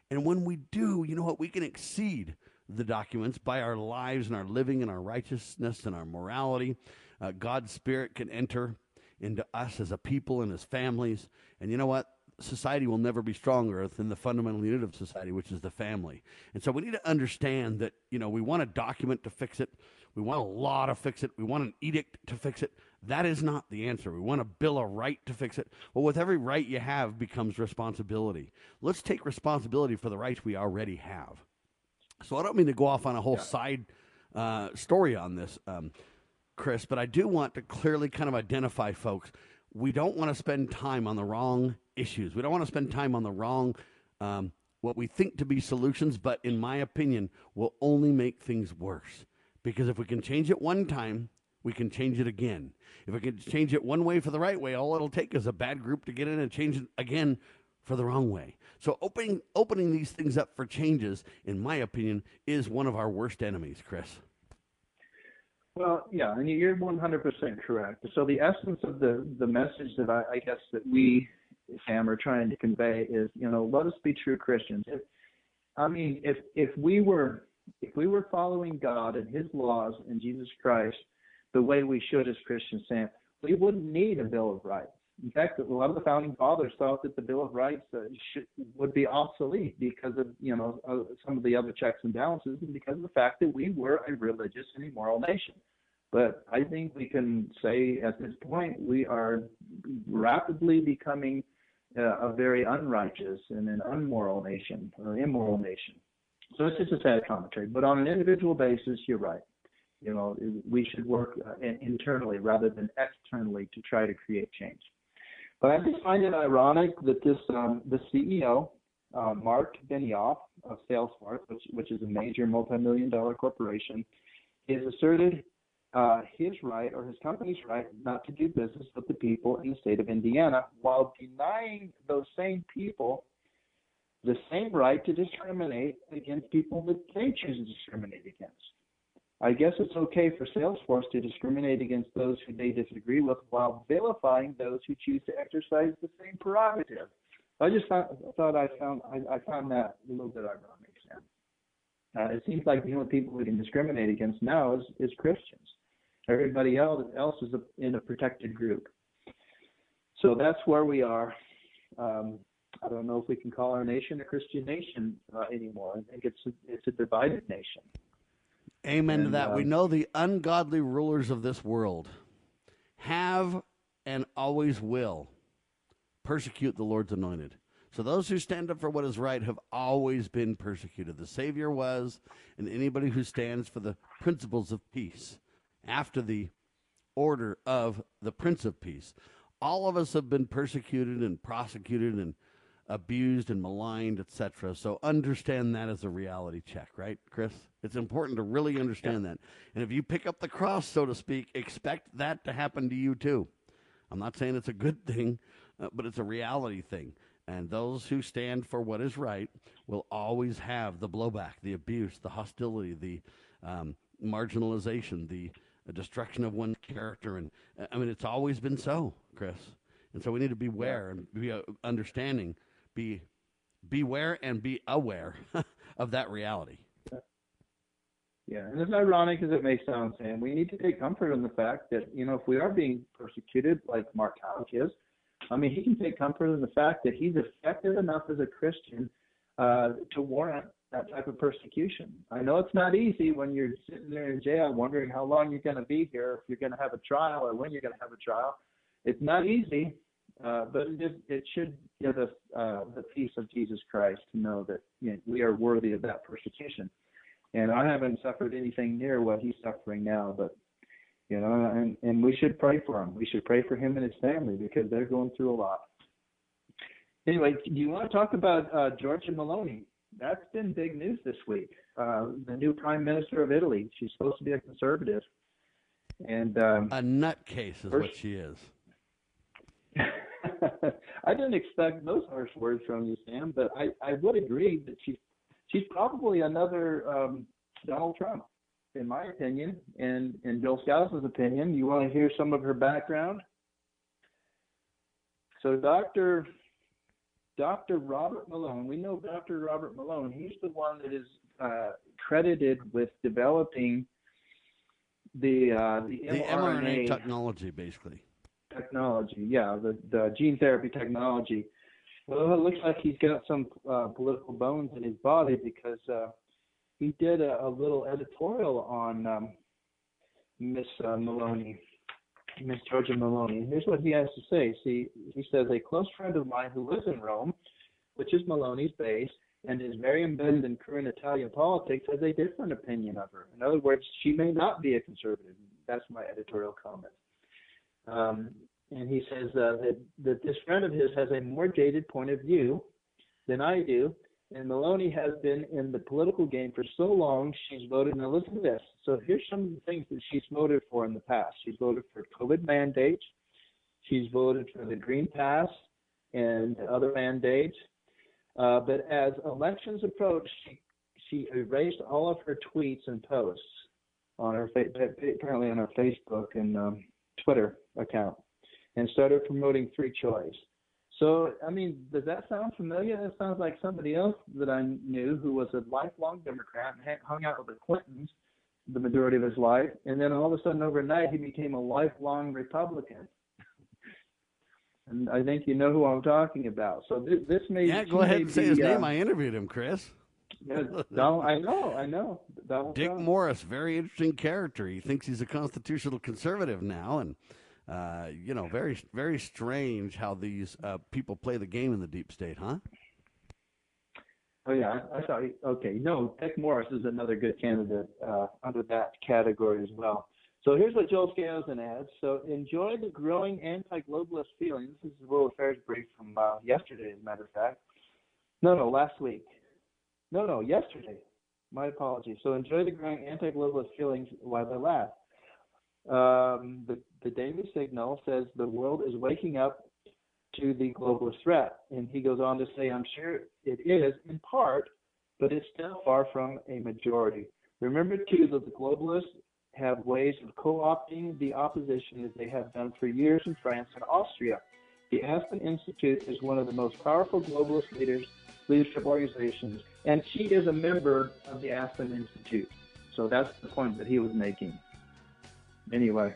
And when we do, you know what? We can exceed the documents by our lives and our living and our righteousness and our morality. Uh, God's Spirit can enter into us as a people and as families. And you know what? Society will never be stronger than the fundamental unit of society, which is the family. And so we need to understand that, you know, we want a document to fix it. We want a law to fix it. We want an edict to fix it. That is not the answer. We want a bill of right to fix it. Well, with every right you have becomes responsibility. Let's take responsibility for the rights we already have. So I don't mean to go off on a whole yeah. side uh, story on this, um, Chris, but I do want to clearly kind of identify folks. We don't want to spend time on the wrong issues. We don't want to spend time on the wrong, um, what we think to be solutions, but in my opinion, will only make things worse. Because if we can change it one time, we can change it again. If we can change it one way for the right way, all it'll take is a bad group to get in and change it again for the wrong way. So opening opening these things up for changes, in my opinion, is one of our worst enemies, Chris.
Well, yeah, and you're 100% correct. So the essence of the the message that I, I guess that we, Sam, are trying to convey is, you know, let us be true Christians. If, I mean, if if we were if we were following God and His laws and Jesus Christ the way we should as Christians, Sam, we wouldn't need a Bill of Rights. In fact, a lot of the founding fathers thought that the Bill of Rights uh, should, would be obsolete because of you know uh, some of the other checks and balances, and because of the fact that we were a religious and immoral nation. But I think we can say at this point we are rapidly becoming a very unrighteous and an unmoral nation or immoral nation. So it's just a sad commentary. But on an individual basis, you're right. You know, we should work uh, internally rather than externally to try to create change. But I just find it ironic that this um, the CEO, uh, Mark Benioff of Salesforce, which, which is a major multi-million dollar corporation, has asserted uh, his right or his company's right not to do business with the people in the state of Indiana while denying those same people the same right to discriminate against people that they choose to discriminate against. I guess it's okay for Salesforce to discriminate against those who they disagree with while vilifying those who choose to exercise the same prerogative. I just thought, thought I found I, I found that a little bit ironic. Uh, it seems like the only people we can discriminate against now is, is Christians. Everybody else else is a, in a protected group. So that's where we are. Um, I don't know if we can call our nation a Christian nation uh, anymore. I think it's a, it's a divided nation.
Amen and, to that. Uh, we know the ungodly rulers of this world have and always will persecute the Lord's anointed. So those who stand up for what is right have always been persecuted. The Savior was, and anybody who stands for the principles of peace after the order of the Prince of Peace. All of us have been persecuted and prosecuted and abused and maligned, etc. So understand that as a reality check, right, Chris? It's important to really understand yeah. that. And if you pick up the cross, so to speak, expect that to happen to you too. I'm not saying it's a good thing, uh, but it's a reality thing. And those who stand for what is right will always have the blowback, the abuse, the hostility, the um, marginalization, the uh, destruction of one's character. And uh, I mean, it's always been so, Chris. And so we need to beware and be uh, understanding, be beware and be aware <laughs> of that reality.
Yeah, and as ironic as it may sound, Sam, we need to take comfort in the fact that, you know, if we are being persecuted like Mark Houck is, I mean, he can take comfort in the fact that he's effective enough as a Christian uh, to warrant that type of persecution. I know it's not easy when you're sitting there in jail wondering how long you're going to be here, if you're going to have a trial, or when you're going to have a trial. It's not easy, uh, but it, it should give us uh, the peace of Jesus Christ to know that you know, we are worthy of that persecution. And I haven't suffered anything near what he's suffering now, but you know, and and we should pray for him. We should pray for him and his family because they're going through a lot. Anyway, do you want to talk about uh, Giorgia Meloni? That's been big news this week. Uh, the new prime minister of Italy. She's supposed to be a conservative, and um,
a nutcase is
first,
what she is. <laughs>
I didn't expect those harsh words from you, Sam, but I, I would agree that she's she's probably another um, Donald Trump, in my opinion, and in Bill Skousen's opinion. You want to hear some of her background? So, Doctor Dr. Robert Malone, we know Dr. Robert Malone. He's the one that is uh, credited with developing the uh, the,
The
mRNA,
mRNA technology, basically.
technology. Yeah, the, the gene therapy technology. Well, it looks like he's got some uh, political bones in his body because uh, he did a, a little editorial on um, Miss uh, Maloney, Miss Giorgia Maloney. Here's what he has to say. See, he says a close friend of mine who lives in Rome, which is Maloney's base, and is very embedded in current Italian politics, has a different opinion of her. In other words, she may not be a conservative. That's my editorial comment. Um, and he says uh, that, that this friend of his has a more jaded point of view than I do, and Maloney has been in the political game for so long, she's voted, now listen to this. So here's some of the things that she's voted for in the past. She's voted for COVID mandates, she's voted for the Green Pass and other mandates. Uh, but as elections approach, she, she erased all of her tweets and posts on her apparently on her Facebook and um, Twitter account and started promoting free choice. So, I mean, does that sound familiar? That sounds like somebody else that I knew who was a lifelong Democrat and hung out with the Clintons the majority of his life, and then all of a sudden overnight he became a lifelong Republican. <laughs> and I think you know who I'm talking about. So this, this may
Yeah, go ahead and say
be,
his
uh,
name. I interviewed him, Chris.
yeah, <laughs> Donald, I know, I know. Donald
Dick
Trump.
Morris, very interesting character. He thinks he's a constitutional conservative now, and uh, you know, very very strange how these uh, people play the game in the deep state, huh?
Oh yeah, I, thought. Okay, no, Dick Morris is another good candidate uh, under that category as well. So here's what Joel Skousen adds. So enjoy the growing anti-globalist feelings. This is the World Affairs brief from uh, yesterday, as a matter of fact. No, no, last week. No, no, yesterday. My apologies. So enjoy the growing anti-globalist feelings while they last. Um, the, the Daily Signal says the world is waking up to the globalist threat. And he goes on to say, I'm sure it is in part, but it's still far from a majority. Remember, too, that the globalists have ways of co opting the opposition as they have done for years in France and Austria. The Aspen Institute is one of the most powerful globalist leaders, leadership organizations, and she is a member of the Aspen Institute. So that's the point that he was making. Anyway.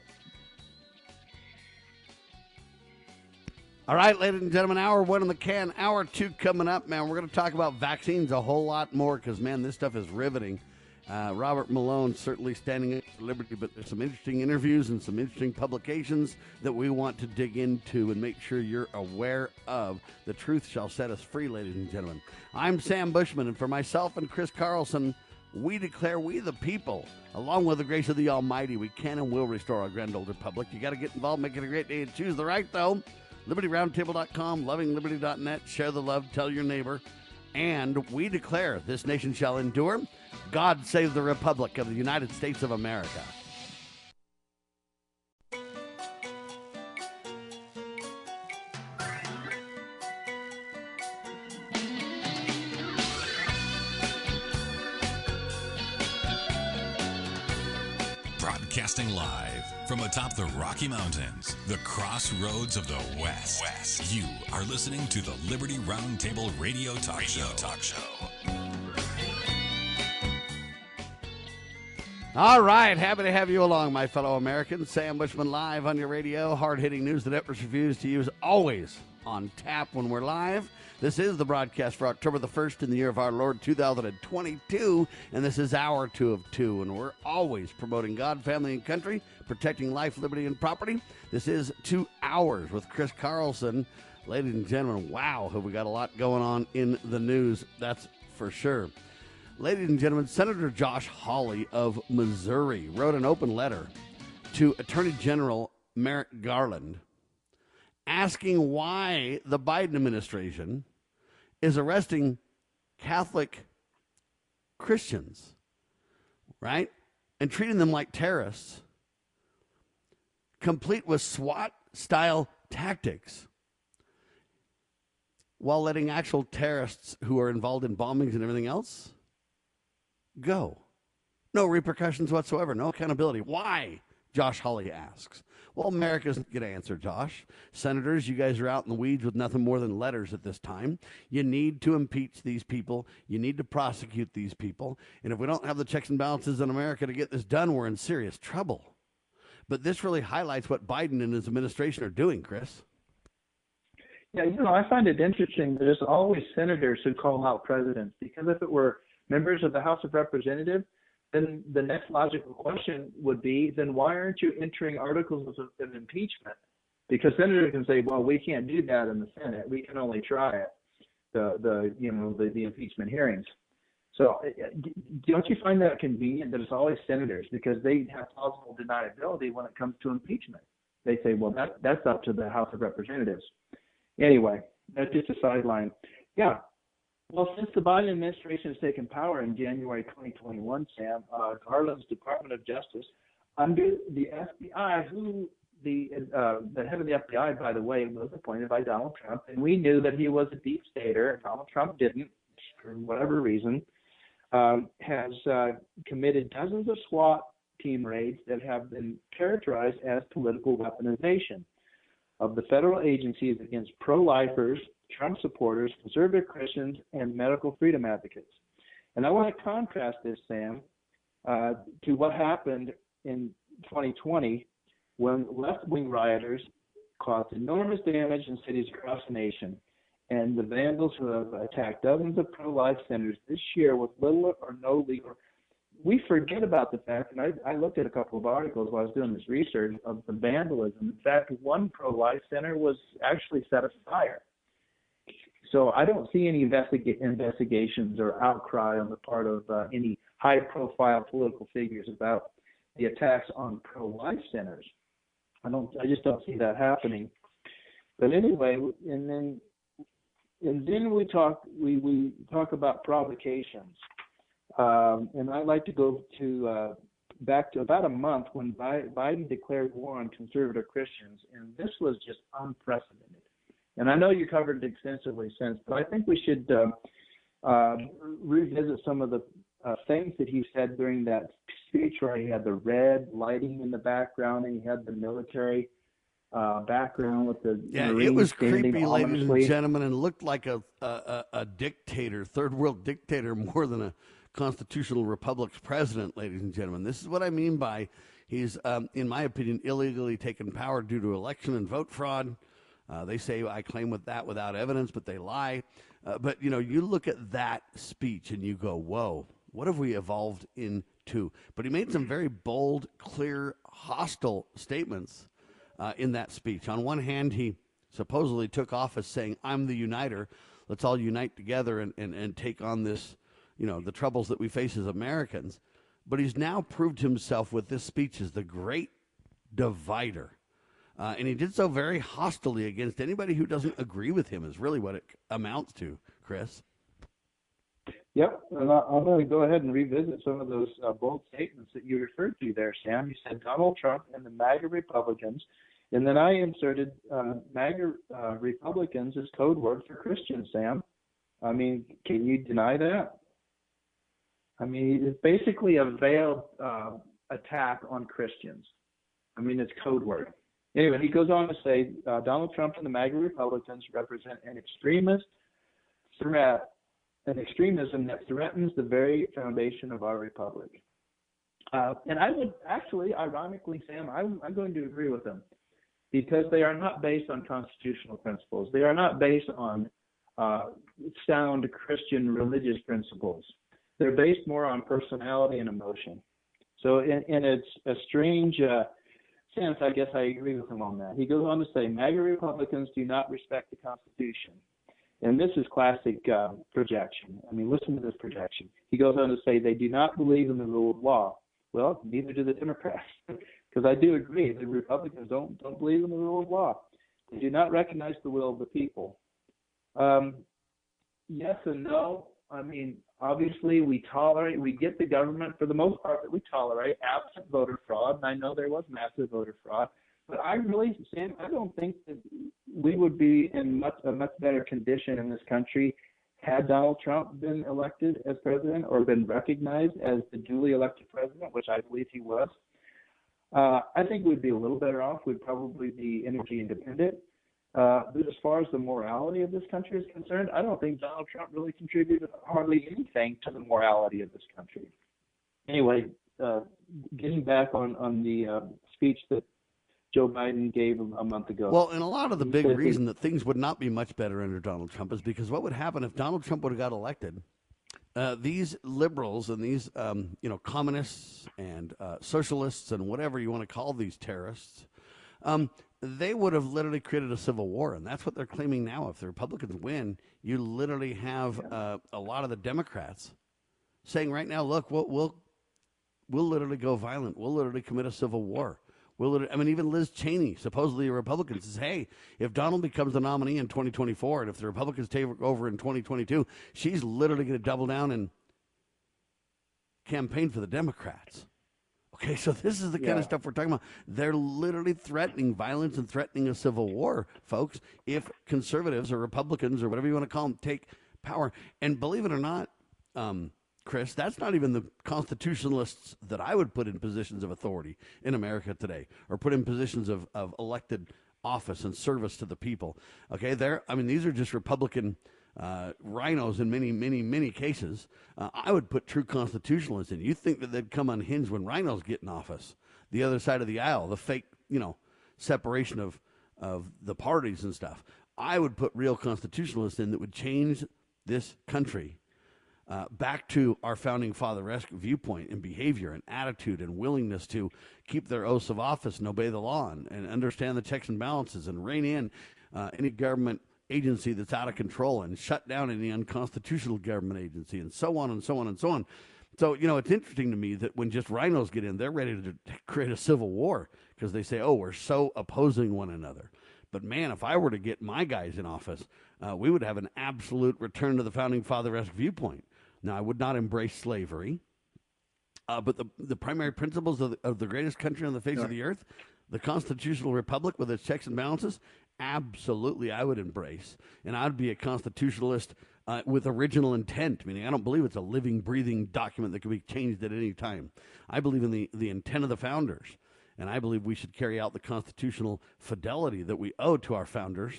All right, ladies and gentlemen, hour one in the can, hour two coming up, man. We're going to talk about vaccines a whole lot more because, man, this stuff is riveting. Uh, Robert Malone certainly standing up for liberty, but there's some interesting interviews and some interesting publications that we want to dig into and make sure you're aware of. The truth shall set us free, ladies and gentlemen. I'm Sam Bushman, and for myself and Chris Carlson, we declare we the people, along with the grace of the Almighty, we can and will restore our grand old republic. You got to get involved, make it a great day, and choose the right, though. LibertyRoundtable.com, lovingliberty.net, share the love, tell your neighbor. And we declare this nation shall endure. God save the Republic of the United States of America.
Broadcasting live from atop the Rocky Mountains, the crossroads of the West. West. You are listening to the Liberty Roundtable Radio Talk radio Show. Talk Show.
All right, happy to have you along, my fellow Americans. Sam Bushman live on your radio. Hard hitting news the network refuse to use always on tap when we're live. This is the broadcast for October the 1st in the year of our Lord 2022, and this is our two of two, and we're always promoting God, family, and country, protecting life, liberty, and property. This is two hours with Chris Carlson. Ladies and gentlemen, wow, have we got a lot going on in the news, that's for sure. Ladies and gentlemen, Senator Josh Hawley of Missouri wrote an open letter to Attorney General Merrick Garland asking why the Biden administration is arresting Catholic Christians, right? And treating them like terrorists, complete with SWAT style tactics, while letting actual terrorists who are involved in bombings and everything else go. No repercussions whatsoever, no accountability. Why? Josh Hawley asks. Well, America's going to answer, Josh. Senators, you guys are out in the weeds with nothing more than letters at this time. You need to impeach these people. You need to prosecute these people. And if we don't have the checks and balances in America to get this done, we're in serious trouble. But this really highlights what Biden and his administration are doing, Chris.
Yeah, you know, I find it interesting that there's always senators who call out presidents because if it were members of the House of Representatives, then the next logical question would be, then why aren't you entering articles of, of impeachment? Because senators can say, well, we can't do that in the Senate. We can only try it, the the you know the, the impeachment hearings. So uh, uh, don't you find that convenient that it's always senators because they have plausible deniability when it comes to impeachment? They say, well, that that's up to the House of Representatives. Anyway, that's just a sideline. Yeah, well, since the Biden administration has taken power in January 2021, Sam, uh, Garland's Department of Justice, under the FBI, who the uh, the head of the FBI, by the way, was appointed by Donald Trump, and we knew that he was a deep stater, and Donald Trump didn't, for whatever reason, um, has uh, committed dozens of SWAT team raids that have been characterized as political weaponization of the federal agencies against pro-lifers Trump supporters, conservative Christians, and medical freedom advocates. And I want to contrast this, Sam, uh, to what happened in 2020 when left wing rioters caused enormous damage in cities across the nation. And the vandals who have attacked dozens of pro life centers this year with little or no legal. We forget about the fact, and I, I looked at a couple of articles while I was doing this research of the vandalism. In fact, one pro life center was actually set afire. So I don't see any investiga- investigations or outcry on the part of uh, any high-profile political figures about the attacks on pro-life centers. I don't. I just don't see that happening. But anyway, and then and then we talk we we talk about provocations, um, and I like to go to uh, back to about a month when Biden declared war on conservative Christians, and this was just unprecedented. And I know you covered it extensively since, but I think we should uh, uh, revisit some of the uh, things that he said during that speech where he had the red lighting in the background and he had the military uh, background with the
yeah,
Marines
it was creepy, ladies and gentlemen, and looked like a, a a dictator, third world dictator, <laughs> more than a constitutional republic's president, ladies and gentlemen. This is what I mean by he's, um, in my opinion, illegally taken power due to election and vote fraud. Uh, they say I claim with that without evidence, but they lie. Uh, but you know, you look at that speech and you go, "Whoa, what have we evolved into?" But he made some very bold, clear, hostile statements uh, in that speech. On one hand, he supposedly took office saying, "I'm the uniter. Let's all unite together and, and, and take on this, you know, the troubles that we face as Americans." But he's now proved himself with this speech as the great divider. Uh, and he did so very hostilely against anybody who doesn't agree with him, is really what it amounts to, Chris.
Yep, and I'm going to go ahead and revisit some of those uh, bold statements that you referred to there, Sam. You said Donald Trump and the MAGA Republicans, and then I inserted uh, MAGA uh, Republicans as code word for Christians, Sam. I mean, can you deny that? I mean, it's basically a veiled uh, attack on Christians. I mean, it's code word. Anyway, he goes on to say uh, Donald Trump and the MAGA Republicans represent an extremist threat, an extremism that threatens the very foundation of our republic. Uh, and I would actually, ironically, Sam, I'm, I'm going to agree with them because they are not based on constitutional principles. They are not based on uh, sound Christian religious principles. They're based more on personality and emotion. So, in its a strange uh, sense, I guess I agree with him on that. He goes on to say, MAGA Republicans do not respect the Constitution. And this is classic uh, projection. I mean, listen to this projection. He goes on to say they do not believe in the rule of law. Well, neither do the Democrats, <laughs> because I do agree the Republicans don't don't believe in the rule of law. They do not recognize the will of the people. Um, yes and no. I mean, obviously, we tolerate, we get the government for the most part that we tolerate absent voter fraud, and I know there was massive voter fraud. But I really, Sam, I don't think that we would be in much a much better condition in this country had Donald Trump been elected as president or been recognized as the duly elected president, which I believe he was. Uh, I think we'd be a little better off. We'd probably be energy independent. Uh, but as far as the morality of this country is concerned, I don't think Donald Trump really contributed hardly anything to the morality of this country. Anyway, uh, getting back on on the uh, speech that Joe Biden gave a month ago.
Well, and a lot of the big reason that things would not be much better under Donald Trump is because what would happen if Donald Trump would have got elected? Uh, these liberals and these, um, you know, communists and uh, socialists and whatever you want to call these terrorists, um, they would have literally created a civil war, and that's what they're claiming now. If the Republicans win, you literally have uh, a lot of the Democrats saying right now, "Look, we'll we'll, we'll literally go violent. We'll literally commit a civil war." We'll, I mean, even Liz Cheney, supposedly a Republican, says, hey, if Donald becomes the nominee in 2024 and if the Republicans take over in 2022, she's literally going to double down and campaign for the Democrats. Okay, so this is the kind yeah. of stuff we're talking about. They're literally threatening violence and threatening a civil war, folks, if conservatives or Republicans or whatever you want to call them take power. And believe it or not, um, Chris, that's not even the constitutionalists that I would put in positions of authority in America today, or put in positions of, of elected office and service to the people. Okay, there. I mean, these are just Republican uh, RINOs in many, many, many cases. Uh, I would put true constitutionalists in. You think that they'd come unhinged when rhinos get in office? The other side of the aisle, the fake, you know, separation of of the parties and stuff. I would put real constitutionalists in that would change this country uh, back to our founding father-esque viewpoint and behavior and attitude and willingness to keep their oaths of office and obey the law and, and understand the checks and balances and rein in uh, any government agency that's out of control and shut down any unconstitutional government agency and so on and so on and so on. So, you know, it's interesting to me that when just rhinos get in, they're ready to create a civil war because they say, oh, we're so opposing one another. But man, if I were to get my guys in office, uh, we would have an absolute return to the founding father esque viewpoint. Now, I would not embrace slavery, uh, but the, the primary principles of the, of the greatest country on the face of the earth, the constitutional republic with its checks and balances, absolutely I would embrace. And I'd be a constitutionalist uh, with original intent, meaning I don't believe it's a living, breathing document that can be changed at any time. I believe in the, the intent of the founders. And I believe we should carry out the constitutional fidelity that we owe to our founders,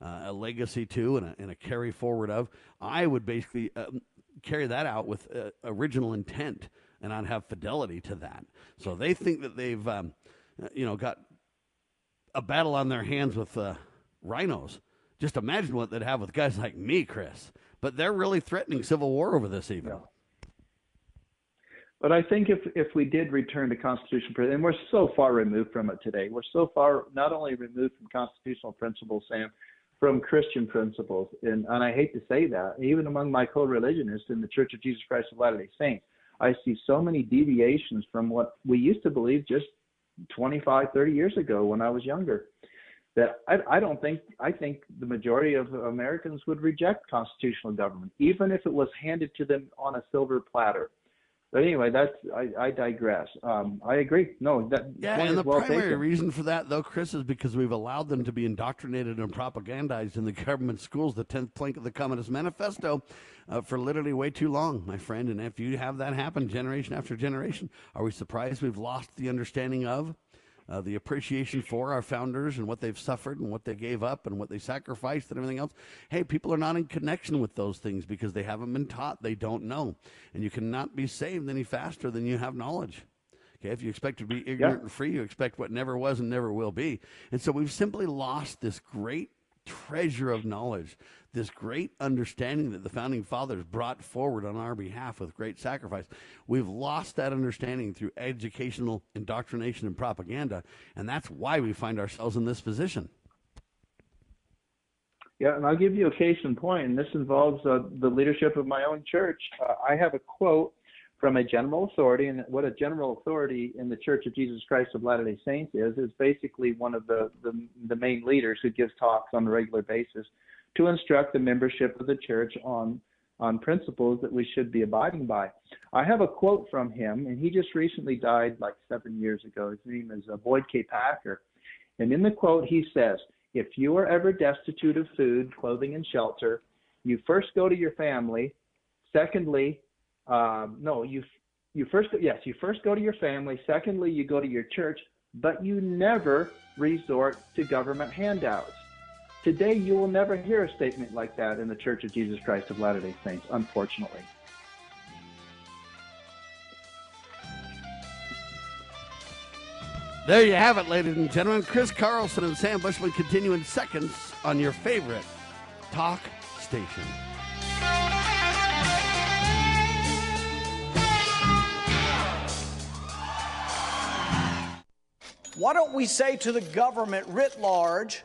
uh, a legacy to, and a, and a, carry forward of. I would basically um, carry that out with uh, original intent and I'd have fidelity to that. So they think that they've, um, uh, you know, got a battle on their hands with uh, RINOs. Just imagine what they'd have with guys like me, Chris. But they're really threatening civil war over this, even.
But I think if if we did return to constitutional, and we're so far removed from it today, we're so far not only removed from constitutional principles, Sam, from Christian principles. And, and I hate to say that, even among my co religionists in the Church of Jesus Christ of Latter day Saints, I see so many deviations from what we used to believe just 25, 30 years ago when I was younger. That I, I don't think, I think the majority of Americans would reject constitutional government, even if it was handed to them on a silver platter. But anyway, that's I, I digress. Um, I agree. No, that
Yeah, and the
well
primary
taken.
reason for that, though, Chris, is because we've allowed them to be indoctrinated and propagandized in the government schools, the 10th plank of the Communist Manifesto, uh, for literally way too long, my friend. And if you have that happen generation after generation, are we surprised we've lost the understanding of? Uh, the appreciation for our founders and what they've suffered and what they gave up and what they sacrificed and everything else. Hey, people are not in connection with those things because they haven't been taught. They don't know. And you cannot be saved any faster than you have knowledge. Okay, if you expect to be ignorant and free, you expect what never was and never will be. And so we've simply lost this great treasure of knowledge, this great understanding that the founding fathers brought forward on our behalf with great sacrifice. We've lost that understanding through educational indoctrination and propaganda, and that's why we find ourselves in this position.
Yeah, and I'll give you a case in point, and this involves uh, the leadership of my own church. Uh, I have a quote from a general authority, and what a general authority in the Church of Jesus Christ of Latter-day Saints is, is basically one of the, the, the main leaders who gives talks on a regular basis to instruct the membership of the church on on principles that we should be abiding by. I have a quote from him, and he just recently died like seven years ago. His name is uh, Boyd K. Packer. And in the quote, he says, If you are ever destitute of food, clothing, and shelter, you first go to your family. Secondly, um, no, you you first yes, you first go to your family. Secondly, you go to your church, but you never resort to government handouts. Today, you will never hear a statement like that in the Church of Jesus Christ of Latter-day Saints, unfortunately.
There you have it, ladies and gentlemen. Chris Carlson and Sam Bushman continue in seconds on your favorite talk station.
Why don't we say to the government writ large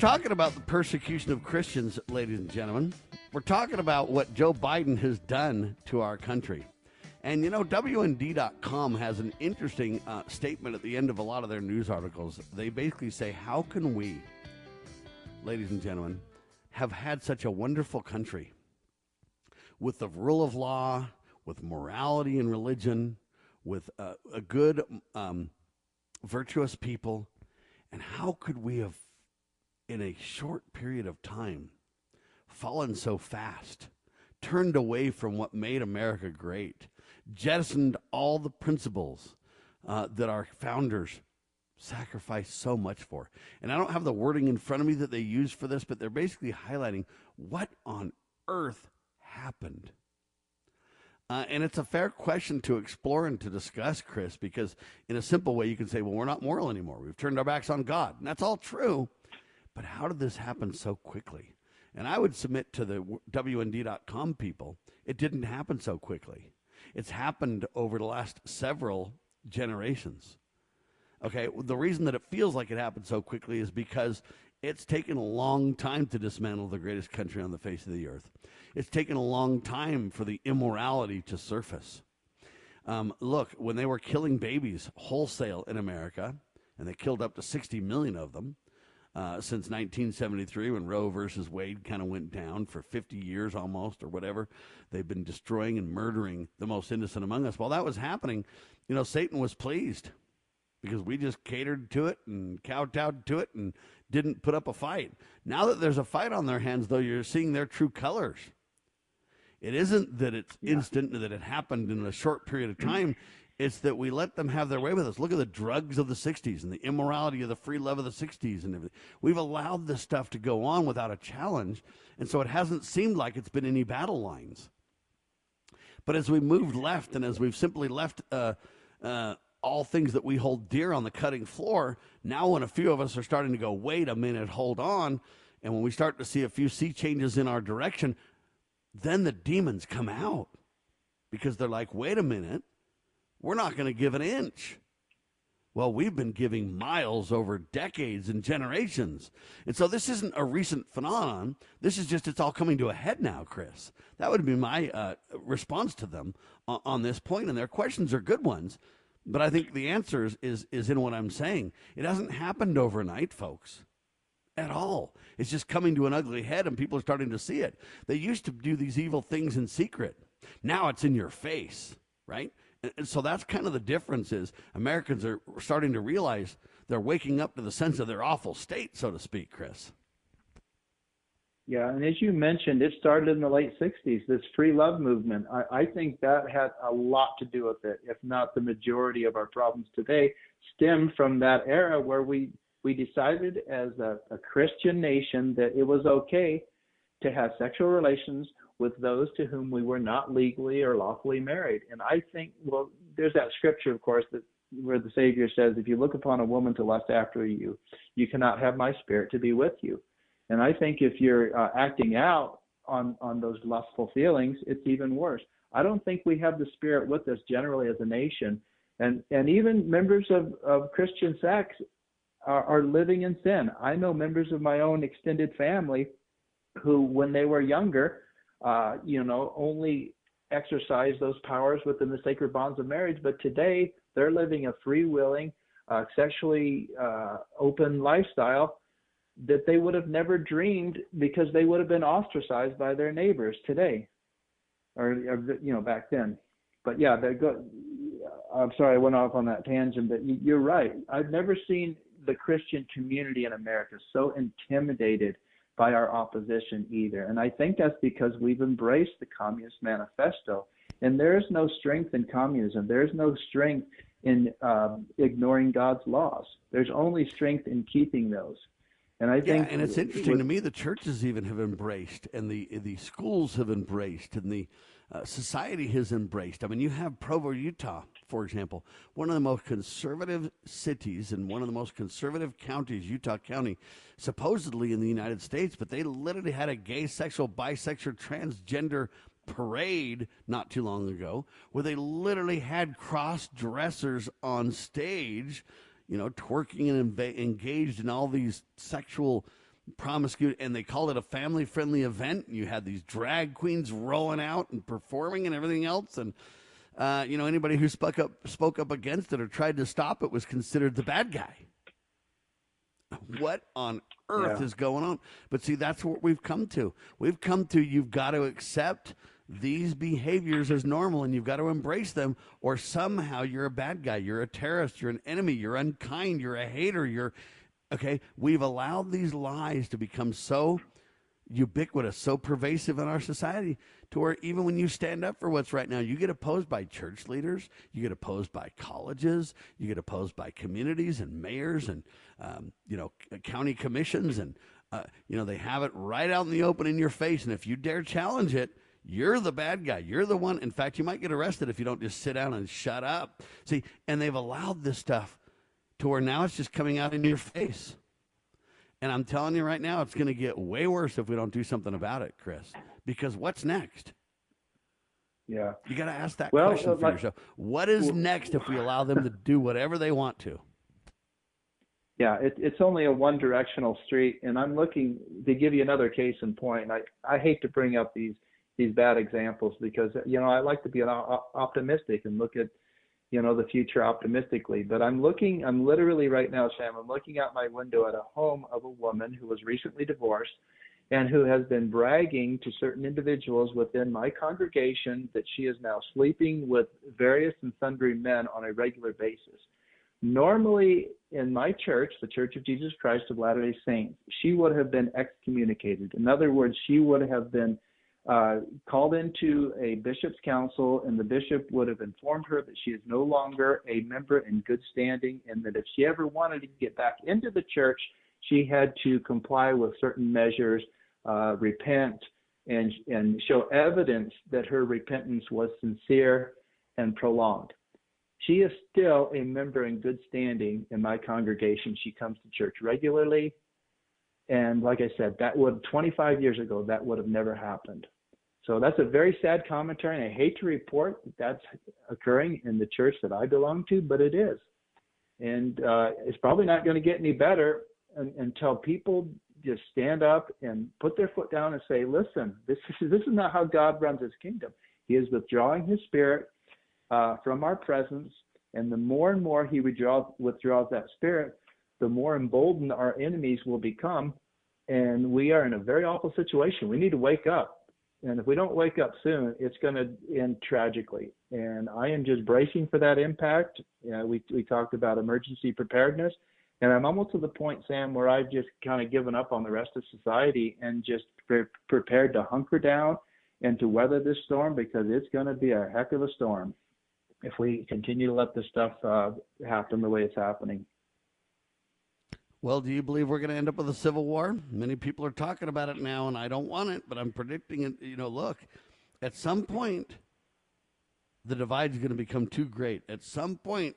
Talking about the persecution of Christians, ladies and gentlemen. We're talking about what Joe Biden has done to our country. And you know, WND.com has an interesting uh, statement at the end of a lot of their news articles. They basically say, How can we, ladies and gentlemen, have had such a wonderful country with the rule of law, with morality and religion, with uh, a good, um, virtuous people? And how could we have in a short period of time fallen so fast, turned away from what made America great, jettisoned all the principles uh, that our founders sacrificed so much for. And I don't have the wording in front of me that they use for this, but they're basically highlighting what on earth happened. Uh, and it's a fair question to explore and to discuss, Chris, because in a simple way, you can say, well, we're not moral anymore. We've turned our backs on God. And that's all true. But how did this happen so quickly? And I would submit to the WND.com people, it didn't happen so quickly. It's happened over the last several generations. Okay, the reason that it feels like it happened so quickly is because it's taken a long time to dismantle the greatest country on the face of the earth. It's taken a long time for the immorality to surface. Um, look, when they were killing babies wholesale in America, and they killed up to 60 million of them uh, since 1973 when Roe versus Wade kind of went down for 50 years almost or whatever, they've been destroying and murdering the most innocent among us. While that was happening, you know, Satan was pleased because we just catered to it and kowtowed to it and didn't put up a fight. Now that there's a fight on their hands, though, you're seeing their true colors. It isn't that it's yeah. instant, that it happened in a short period of time. It's that we let them have their way with us. Look at the drugs of the 60s and the immorality of the free love of the 60s and everything. We've allowed this stuff to go on without a challenge, and so it hasn't seemed like it's been any battle lines. But as we moved left and as we've simply left uh, uh, all things that we hold dear on the cutting floor, now when a few of us are starting to go, wait a minute, hold on, and when we start to see a few sea changes in our direction, then the demons come out because they're like, wait a minute, we're not going to give an inch. Well, we've been giving miles over decades and generations. And so this isn't a recent phenomenon. This is just, it's all coming to a head now, Chris. That would be my uh, response to them on, on this point. And their questions are good ones. But I think the answer is, is, is in what I'm saying. It hasn't happened overnight, folks at all. It's just coming to an ugly head and people are starting to see it. They used to do these evil things in secret. Now it's in your face, right? And so that's kind of the difference is Americans are starting to realize they're waking up to the sense of their awful state, so to speak, Chris.
Yeah, and as you mentioned, it started in the late 60s, this free love movement. I, I think that had a lot to do with it, if not the majority of our problems today stem from that era where we we decided as a, a Christian nation that it was okay to have sexual relations with those to whom we were not legally or lawfully married. And I think, well, there's that scripture, of course, that where the Savior says, "If you look upon a woman to lust after you, you cannot have my spirit to be with you." And I think if you're uh, acting out on on those lustful feelings, it's even worse. I don't think we have the spirit with us generally as a nation, and and even members of of Christian sects are, are living in sin. I know members of my own extended family who, when they were younger, uh, you know, only exercise those powers within the sacred bonds of marriage. But today, they're living a free willing, uh, sexually uh, open lifestyle that they would have never dreamed because they would have been ostracized by their neighbors today, or, or you know, back then. But yeah, go. I'm sorry, I went off on that tangent, but you're right. I've never seen the Christian community in America so intimidated by our opposition either. And I think that's because we've embraced the Communist Manifesto. And there is no strength in communism. There's no strength in uh, ignoring God's laws. There's only strength in keeping those. And I think,
yeah, and it's interesting with, to me. The churches even have embraced, and the the schools have embraced, and the uh, society has embraced. I mean, you have Provo, Utah, for example, one of the most conservative cities and one of the most conservative counties, Utah County, supposedly in the United States, but they literally had a gay, sexual, bisexual, transgender parade not too long ago where they literally had cross dressers on stage, you know, twerking and inv- engaged in all these sexual promiscuity and they called it a family friendly event. You had these drag queens rolling out and performing and everything else and uh, you know, anybody who spoke up spoke up against it or tried to stop it was considered the bad guy. What on earth yeah. is going on? But see, that's what we've come to. We've come to you've got to accept these behaviors as normal and you've got to embrace them, or somehow you're a bad guy, you're a terrorist, you're an enemy, you're unkind, you're a hater, you're okay. We've allowed these lies to become so ubiquitous, so pervasive in our society to where even when you stand up for what's right now, you get opposed by church leaders, you get opposed by colleges, you get opposed by communities and mayors and, um, you know, county commissions. And, uh, you know, they have it right out in the open in your face. And if you dare challenge it, you're the bad guy. You're the one. In fact, you might get arrested if you don't just sit down and shut up. See, and they've allowed this stuff to where now it's just coming out in your face. And I'm telling you right now, it's going to get way worse if we don't do something about it, Chris. Because what's next?
Yeah.
You got to ask that
Well,
question
uh,
for
like-
yourself. What is
well-
next if we allow them to do whatever they want to?
Yeah, it, it's only a one directional street. And I'm looking to give you another case in point. I, I hate to bring up these, these bad examples because, you know, I like to be an o- optimistic and look at, you know, the future optimistically. But I'm looking, I'm literally right now, Sam, I'm looking out my window at a home of a woman who was recently divorced and who has been bragging to certain individuals within my congregation that she is now sleeping with various and sundry men on a regular basis. Normally, in my church, the Church of Jesus Christ of Latter day Saints, she would have been excommunicated. In other words, she would have been uh, called into a bishop's council, and the bishop would have informed her that she is no longer a member in good standing, and that if she ever wanted to get back into the church, she had to comply with certain measures, uh, repent, and and show evidence that her repentance was sincere and prolonged. She is still a member in good standing in my congregation. She comes to church regularly. And like I said, that would 25 years ago, that would have never happened. So that's a very sad commentary. And I hate to report that that's occurring in the church that I belong to, but it is. And uh, it's probably not going to get any better un- until people just stand up and put their foot down and say, listen, this is, this is not how God runs his kingdom. He is withdrawing his spirit uh, from our presence. And the more and more he withdraws, withdraws that spirit, the more emboldened our enemies will become. And we are in a very awful situation. We need to wake up. And if we don't wake up soon, it's going to end tragically. And I am just bracing for that impact. You know, we, we talked about emergency preparedness. And I'm almost to the point, Sam, where I've just kind of given up on the rest of society and just pre- prepared to hunker down and to weather this storm because it's going to be a heck of a storm if we continue to let this stuff uh, happen the way it's happening.
Well, do you believe we're going to end up with a civil war? Many people are talking about it now, and I don't want it, but I'm predicting it. You know, look, at some point, the divide is going to become too great. At some point,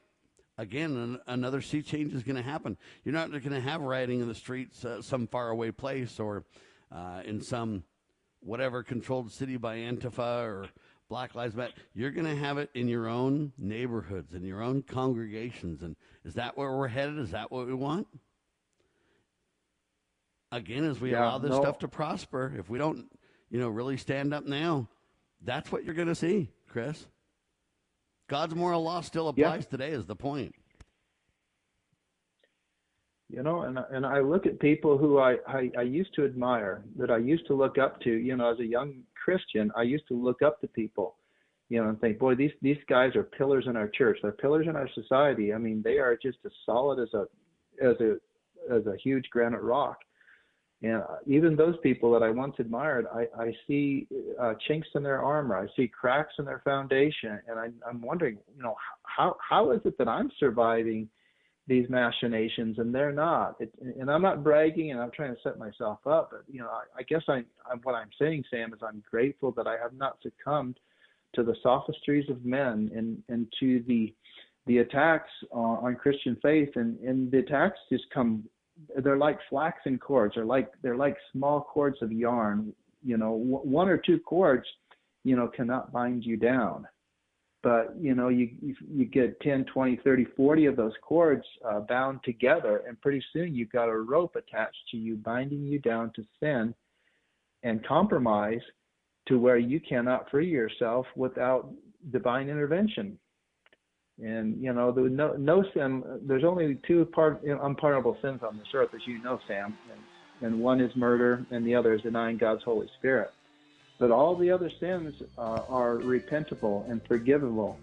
again, an, another sea change is going to happen. You're not going to have rioting in the streets, uh, some faraway place, or uh, in some whatever controlled city by Antifa or Black Lives Matter. You're going to have it in your own neighborhoods, in your own congregations. And is that where we're headed? Is that what we want? Again, as we
Yeah,
allow this
no.
stuff to prosper, if we don't, you know, really stand up now, that's what you're going to see, Chris. God's moral law still
Yeah.
applies today, is the point.
You know, and and I look at people who I, I I used to admire, that I used to look up to. You know, as a young Christian, I used to look up to people, you know, and think, boy, these these guys are pillars in our church. They're pillars in our society. I mean, they are just as solid as a as a as a huge granite rock. And even those people that I once admired, I, I see uh, chinks in their armor. I see cracks in their foundation, and I, I'm wondering, you know, how how is it that I'm surviving these machinations and they're not? It, and I'm not bragging, and I'm trying to set myself up. But you know, I, I guess I, I what I'm saying, Sam, is I'm grateful that I have not succumbed to the sophistries of men and and to the the attacks on, on Christian faith, and and the attacks just come they're like flaxen cords. They're like they're like small cords of yarn. You know, one or two cords, you know, cannot bind you down. But you know, you you, you get 10, 20, 30, 40 of those cords uh, bound together, and pretty soon you've got a rope attached to you, binding you down to sin and compromise to where you cannot free yourself without divine intervention. And you know, the no no sin. There's only two part unpardonable sins on this earth, as you know, Sam. And, and one is murder, and the other is denying God's Holy Spirit. But all the other sins uh, are repentable and forgivable.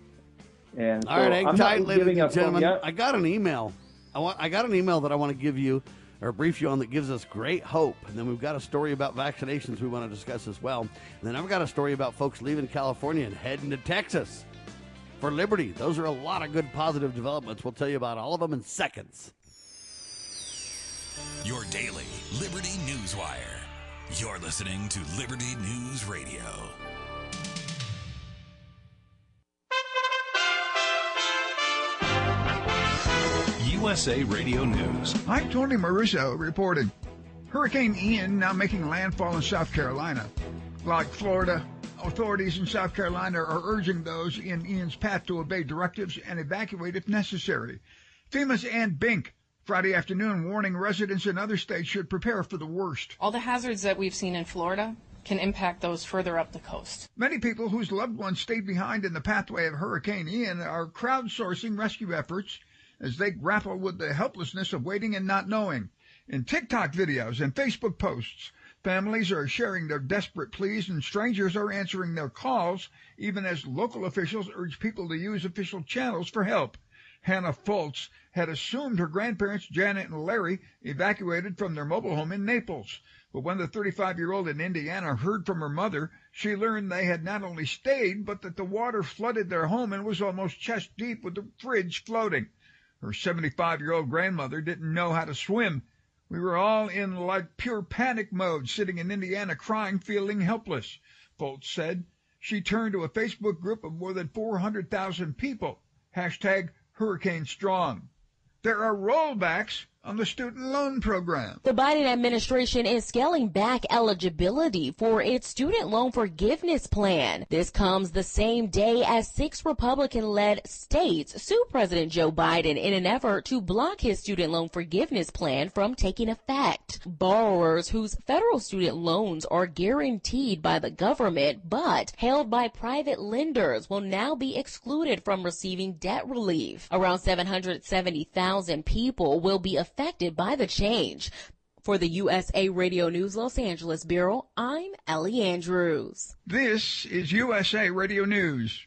And so
All right, hang
I'm
tight, ladies and gentlemen. I got an email. I want. I got an email that I want to give you or brief you on that gives us great hope. And then we've got a story about vaccinations we want to discuss as well. And then I've got a story about folks leaving California and heading to Texas for liberty. Those are a lot of good positive developments. We'll tell you about all of them in seconds.
Your daily Liberty News Wire. You're listening to Liberty News Radio.
USA Radio News.
I'm Tony Maruso reporting. Hurricane Ian now making landfall in South Carolina. Like Florida, authorities in South Carolina are urging those in Ian's path to obey directives and evacuate if necessary. FEMA's Ann Bink Friday afternoon warning residents in other states should prepare for the worst.
All the hazards that we've seen in Florida can impact those further up the coast.
Many people whose loved ones stayed behind in the pathway of Hurricane Ian are crowdsourcing rescue efforts as they grapple with the helplessness of waiting and not knowing. In TikTok videos and Facebook posts, families are sharing their desperate pleas and strangers are answering their calls, even as local officials urge people to use official channels for help. Hannah Fultz had assumed her grandparents, Janet and Larry, evacuated from their mobile home in Naples. But when the 35 year old in Indiana heard from her mother, she learned they had not only stayed, but that the water flooded their home and was almost chest deep with the fridge floating. Her 75 year old grandmother didn't know how to swim. We were all in like pure panic mode, sitting in Indiana crying, feeling helpless, Fultz said. She turned to a Facebook group of more than 400,000 people. Hashtag Hurricane Strong. There are rollbacks on the student loan program.
The Biden administration is scaling back eligibility for its student loan forgiveness plan. This comes the same day as six Republican-led states sue President Joe Biden in an effort to block his student loan forgiveness plan from taking effect. Borrowers whose federal student loans are guaranteed by the government but held by private lenders will now be excluded from receiving debt relief. Around 770,000 people will be affected by the change. For the USA Radio News Los Angeles Bureau, I'm Ellie Andrews.
This is USA Radio News.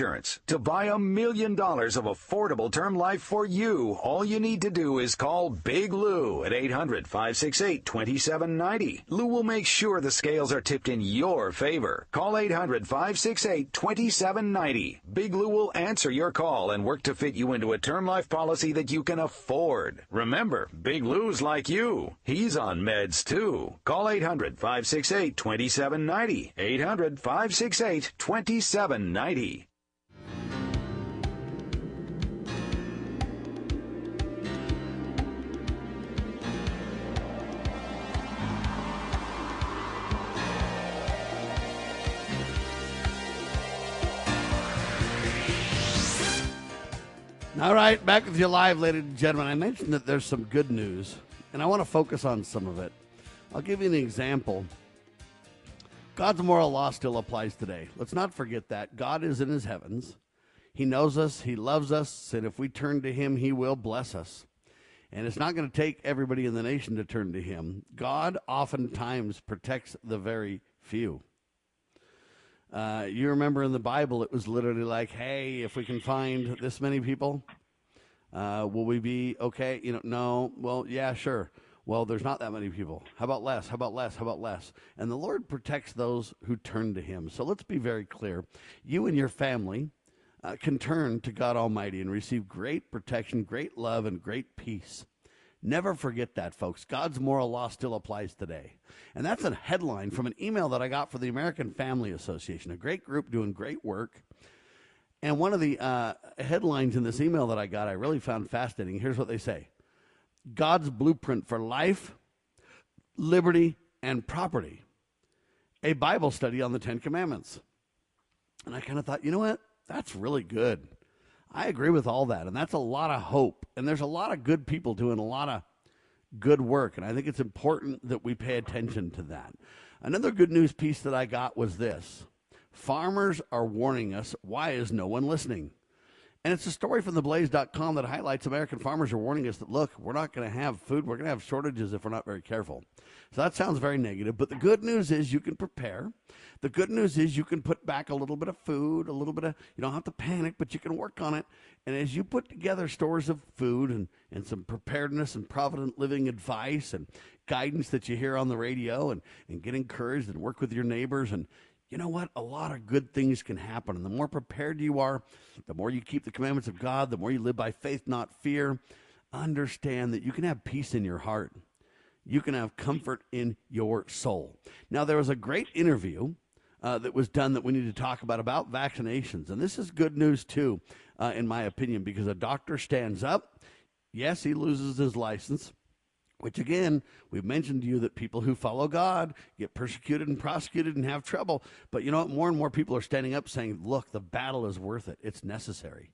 insurance. To buy a million dollars of affordable term life for you, all you need to do is call Big Lou at 800 568 2790. Lou will make sure the scales are tipped in your favor. Call 800 568 2790. Big Lou will answer your call and work to fit you into a term life policy that you can afford. Remember, Big Lou's like you. He's on meds too. Call 800 568 2790. 800 568 2790.
All right, back with you live, ladies and gentlemen. I mentioned that there's some good news, and I want to focus on some of it. I'll give you an example. God's moral law still applies today. Let's not forget that. God is in his heavens. He knows us, he loves us, and if we turn to him, he will bless us. And it's not going to take everybody in the nation to turn to him. God oftentimes protects the very few. Uh, you remember in the Bible, it was literally like, hey, if we can find this many people, uh, will we be okay? You know, no. Well, yeah, sure. Well, there's not that many people. How about less? How about less? How about less? And the Lord protects those who turn to Him. So let's be very clear. You and your family uh, can turn to God Almighty and receive great protection, great love, and great peace. Never forget that, folks. God's moral law still applies today. And that's a headline from an email that I got for the American Family Association, a great group doing great work. And one of the uh, headlines in this email that I got, I really found fascinating. Here's what they say God's blueprint for life, liberty, and property. A Bible study on the Ten Commandments. And I kind of thought, you know what? That's really good. I agree with all that. And that's a lot of hope. And there's a lot of good people doing a lot of good work. And I think it's important that we pay attention to that. Another good news piece that I got was this farmers are warning us. Why is no one listening? And it's a story from theblaze.com that highlights American farmers are warning us that, look, we're not going to have food. We're going to have shortages if we're not very careful. So that sounds very negative. But the good news is you can prepare. The good news is you can put back a little bit of food, a little bit of, you don't have to panic, but you can work on it. And as you put together stores of food and, and some preparedness and provident living advice and guidance that you hear on the radio and, and get encouraged and work with your neighbors and you know what? A lot of good things can happen. And the more prepared you are, the more you keep the commandments of God, the more you live by faith, not fear. Understand that you can have peace in your heart. You can have comfort in your soul. Now, there was a great interview uh, that was done that we need to talk about about vaccinations. And this is good news, too, uh, in my opinion, because a doctor stands up. Yes, he loses his license which again, we've mentioned to you that people who follow God get persecuted and prosecuted and have trouble. But you know what? More and more people are standing up saying, look, the battle is worth it. It's necessary.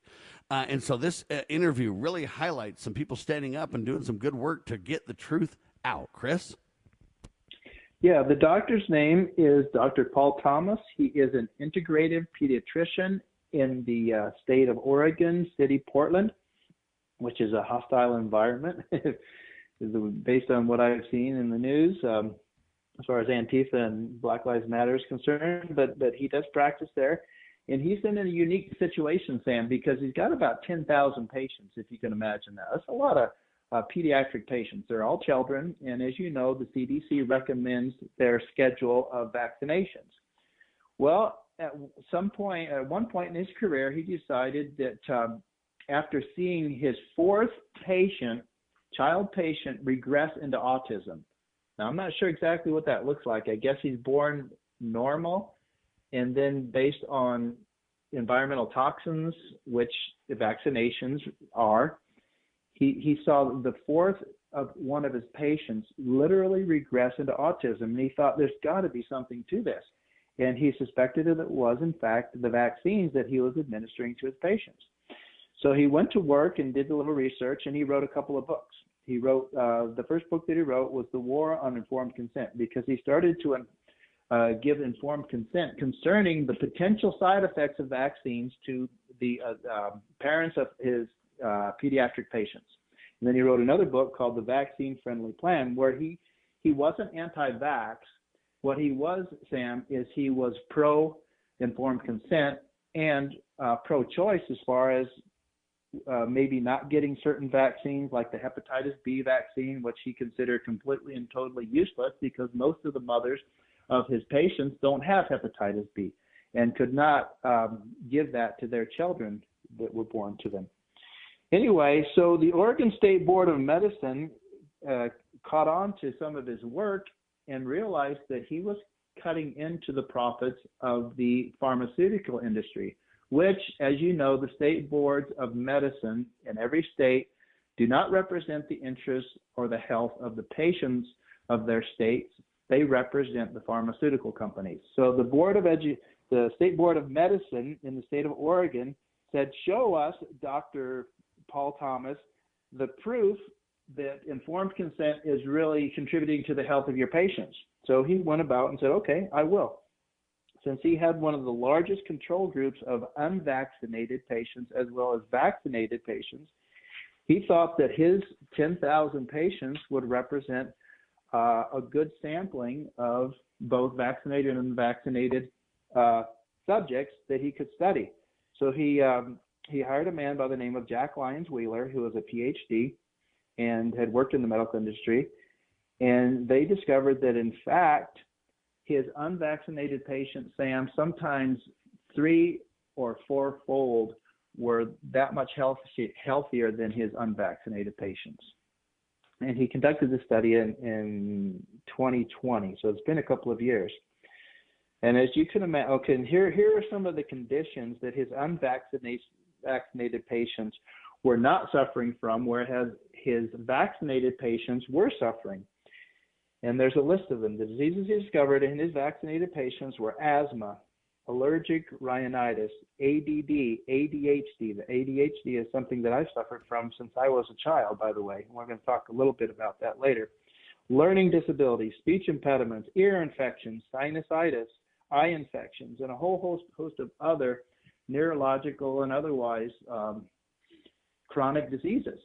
Uh, and so this uh, interview really highlights some people standing up and doing some good work to get the truth out. Chris?
Yeah, the doctor's name is Dr. Paul Thomas. He is an integrative pediatrician in the uh, state of Oregon, city Portland, which is a hostile environment. <laughs> based on what I've seen in the news, um, as far as Antifa and Black Lives Matter is concerned. But but he does practice there, and he's in a unique situation, Sam, because he's got about 10,000 patients, if you can imagine that. That's a lot of uh, pediatric patients. They're all children, and as you know, the CDC recommends their schedule of vaccinations. Well, at some point, at one point in his career, he decided that um, after seeing his fourth patient child patient regress into autism. Now, I'm not sure exactly what that looks like. I guess he's born normal, and then based on environmental toxins, which the vaccinations are, he, he saw the fourth of one of his patients literally regress into autism, and he thought there's got to be something to this. And he suspected that it was, in fact, the vaccines that he was administering to his patients. So he went to work and did a little research, and he wrote a couple of books. He wrote uh, the first book that he wrote was The War on Informed Consent because he started to uh, give informed consent concerning the potential side effects of vaccines to the uh, um, parents of his uh, pediatric patients. And then he wrote another book called The Vaccine Friendly Plan, where he he wasn't anti-vax. What he was, Sam, is he was pro informed consent and uh, pro-choice as far as uh, maybe not getting certain vaccines like the hepatitis B vaccine, which he considered completely and totally useless because most of the mothers of his patients don't have hepatitis B and could not um, give that to their children that were born to them. Anyway, so the Oregon State Board of Medicine uh, caught on to some of his work and realized that he was cutting into the profits of the pharmaceutical industry which, as you know, the state boards of medicine in every state do not represent the interests or the health of the patients of their states. They represent the pharmaceutical companies. So the board of edu- the state board of medicine in the state of Oregon said, "Show us, Dr. Paul Thomas, the proof that informed consent is really contributing to the health of your patients." So he went about and said, "Okay, I will." since he had one of the largest control groups of unvaccinated patients as well as vaccinated patients, he thought that his 10,000 patients would represent uh, a good sampling of both vaccinated and unvaccinated uh, subjects that he could study. So he um, he hired a man by the name of Jack Lyons-Weiler, who was a PhD and had worked in the medical industry, and they discovered that in fact his unvaccinated patients, Sam, sometimes three or fourfold were that much healthier than his unvaccinated patients. And he conducted the study in, in 2020, so it's been a couple of years. And as you can imagine, okay, and here, here are some of the conditions that his unvaccinated vaccinated patients were not suffering from, whereas his vaccinated patients were suffering. And there's a list of them. The diseases he discovered in his vaccinated patients were asthma, allergic rhinitis, ADD, ADHD. The ADHD is something that I've suffered from since I was a child, by the way. We're going to talk a little bit about that later. Learning disabilities, speech impediments, ear infections, sinusitis, eye infections, and a whole host, host of other neurological and otherwise um, chronic diseases.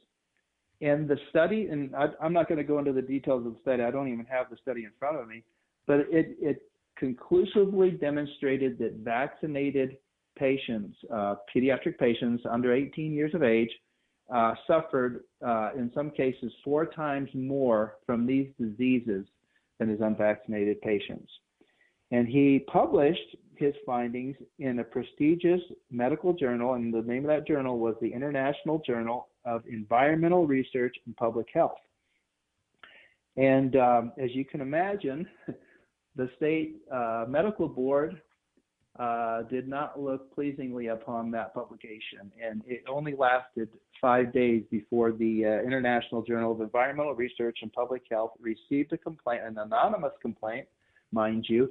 And the study, and I, am not going to go into the details of the study, I don't even have the study in front of me, but it, it conclusively demonstrated that vaccinated patients, uh, pediatric patients under 18 years of age, uh, suffered uh, in some cases four times more from these diseases than his unvaccinated patients. And he published his findings in a prestigious medical journal, and the name of that journal was the International Journal of Environmental Research and Public Health. And um, as you can imagine, <laughs> the state uh, medical board uh, did not look pleasingly upon that publication, and it only lasted five days before the uh, International Journal of Environmental Research and Public Health received a complaint, an anonymous complaint, mind you,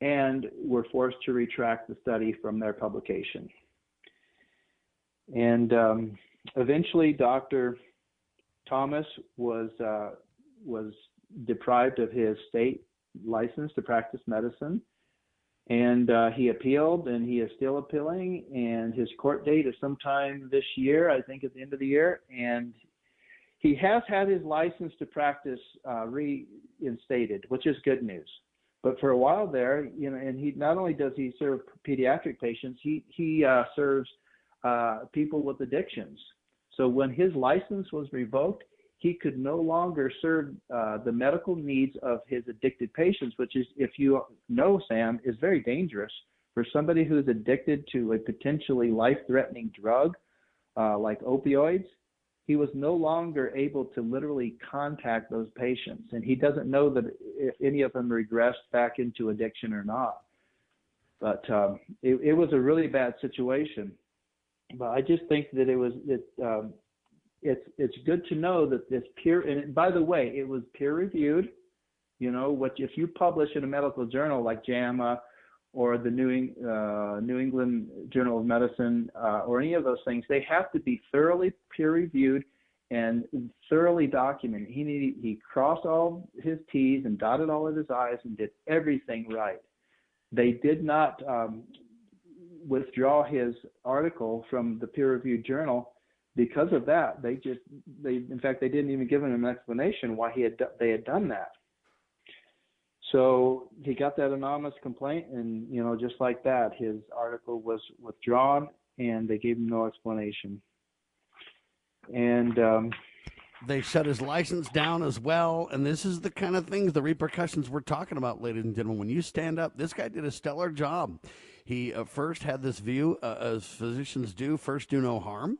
and were forced to retract the study from their publication. And um, eventually, Dr. Thomas was uh, was deprived of his state license to practice medicine, and uh, he appealed, and he is still appealing. And his court date is sometime this year, I think, at the end of the year. And he has had his license to practice uh, reinstated, which is good news. But for a while there, you know, and he not only does he serve pediatric patients, he he uh, serves uh, people with addictions. So when his license was revoked, he could no longer serve uh, the medical needs of his addicted patients, which is, if you know, Sam, is very dangerous for somebody who's addicted to a potentially life-threatening drug uh, like opioids he was no longer able to literally contact those patients. And he doesn't know that if any of them regressed back into addiction or not. But um, it, it was a really bad situation. But I just think that it was it, um, it's it's good to know that this peer and by the way, it was peer reviewed. You know, what if you publish in a medical journal like JAMA or the New, uh, New England Journal of Medicine uh, or any of those things, they have to be thoroughly peer reviewed and thoroughly documented. He needed, he crossed all his T's and dotted all of his I's and did everything right. They did not um, withdraw his article from the peer reviewed journal because of that. They just they in fact they didn't even give him an explanation why he had they had done that. So he got that anonymous complaint, and you know, just like that, his article was withdrawn, and they gave him no explanation. And um,
they shut his license down as well. And this is the kind of things, the repercussions we're talking about, ladies and gentlemen. When you stand up, this guy did a stellar job. He uh, first had this view, uh, as physicians do, first do no harm.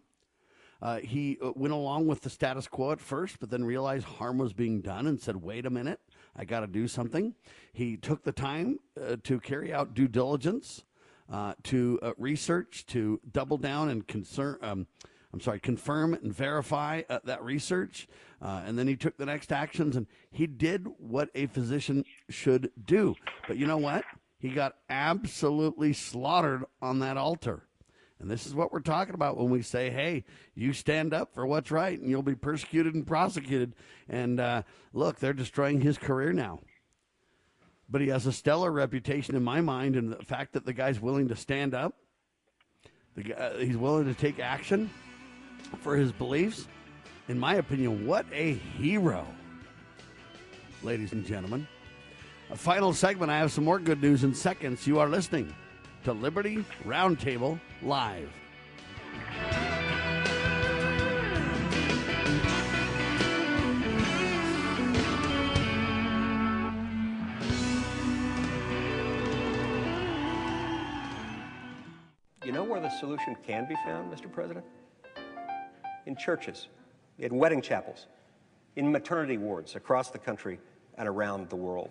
Uh, he uh, went along with the status quo at first, but then realized harm was being done and said, wait a minute. I got to do something. He took the time uh, to carry out due diligence, uh, to uh, research, to double down and concern. Um, I'm sorry, confirm and verify uh, that research, uh, and then he took the next actions, and he did what a physician should do. But you know what? He got absolutely slaughtered on that altar. And this is what we're talking about when we say, hey, you stand up for what's right and you'll be persecuted and prosecuted. And uh, look, they're destroying his career now. But he has a stellar reputation in my mind, and the fact that the guy's willing to stand up, the guy, uh, he's willing to take action for his beliefs. In my opinion, what a hero, ladies and gentlemen. A final segment. I have some more good news in seconds. You are listening to Liberty Roundtable Live.
You know where the solution can be found, Mr. President? In churches, in wedding chapels, in maternity wards across the country and around the world.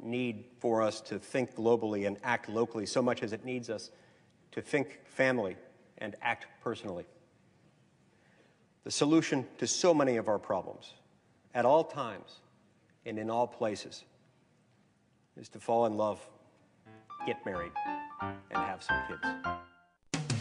need for us to think globally and act locally so much as it needs us to think family and act personally. The solution to so many of our problems, at all times and in all places, is to fall in love, get married, and have some kids.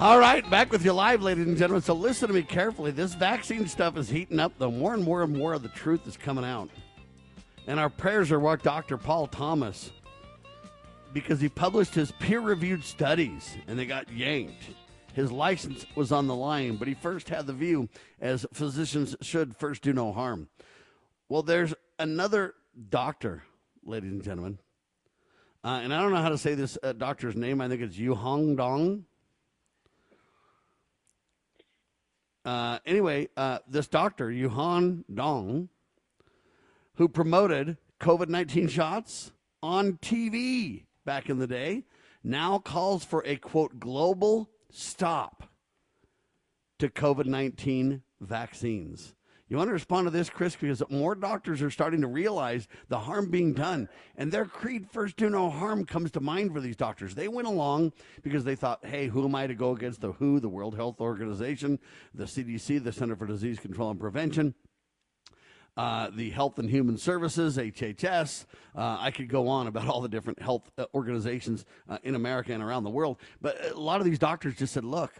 All right, back with you live, ladies and gentlemen. So listen to me carefully. This vaccine stuff is heating up. The more and more and more of the truth is coming out. And our prayers are with Dr. Paul Thomas because he published his peer reviewed studies and they got yanked. His license was on the line, but he first had the view as physicians should first do no harm. Well, there's another doctor, ladies and gentlemen. Uh, and I don't know how to say this uh, doctor's name. I think it's Yu Hong Dong. Uh, anyway, uh, this doctor, Yuhan Dong, who promoted COVID 19 <laughs> shots on TV back in the day, now calls for a quote, global stop to COVID 19 vaccines. You want to respond to this, Chris? Because more doctors are starting to realize the harm being done. And their creed, first do no harm, comes to mind for these doctors. They went along because they thought, hey, who am I to go against the WHO, the World Health Organization, the CDC, the Center for Disease Control and Prevention? Uh, the Health and Human Services, HHS. Uh, I could go on about all the different health uh, organizations uh, in America and around the world. But a lot of these doctors just said, look,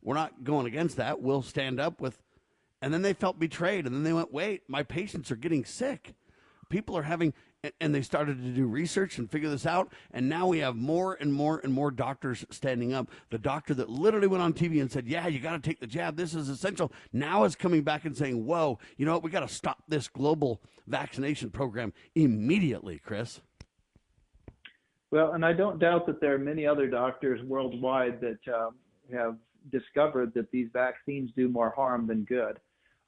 we're not going against that. We'll stand up with and then they felt betrayed. And then they went, wait, my patients are getting sick. People are having, and they started to do research and figure this out. And now we have more and more and more doctors standing up. The doctor that literally went on TV and said, yeah, you got to take the jab. This is essential. Now is coming back and saying, whoa, you know what? We got to stop this global vaccination program immediately, Chris.
Well, and I don't doubt that there are many other doctors worldwide that uh, have discovered that these vaccines do more harm than good.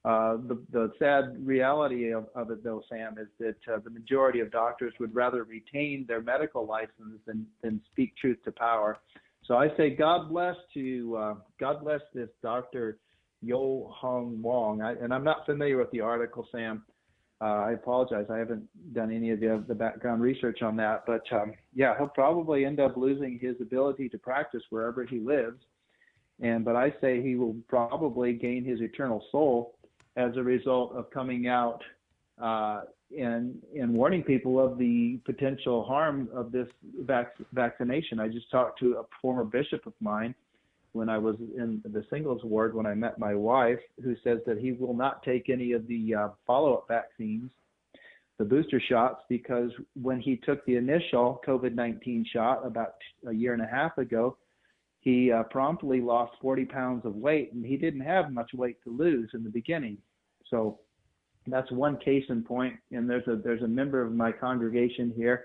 Uh, the, the sad reality of, of it, though, Sam, is that uh, the majority of doctors would rather retain their medical license than, than speak truth to power. So I say, God bless to uh, God bless this Dr. Yo Hong Wong. I, and I'm not familiar with the article, Sam. Uh, I apologize. I haven't done any of the, the background research on that. But um, yeah, he'll probably end up losing his ability to practice wherever he lives. And but I say he will probably gain his eternal soul as a result of coming out uh, and and warning people of the potential harm of this vac- vaccination. I just talked to a former bishop of mine when I was in the singles ward when I met my wife, who says that he will not take any of the uh, follow-up vaccines, the booster shots, because when he took the initial COVID-19 shot about a year and a half ago, he uh, promptly lost 40 pounds of weight, and he didn't have much weight to lose in the beginning. So that's one case in point. And there's a there's a member of my congregation here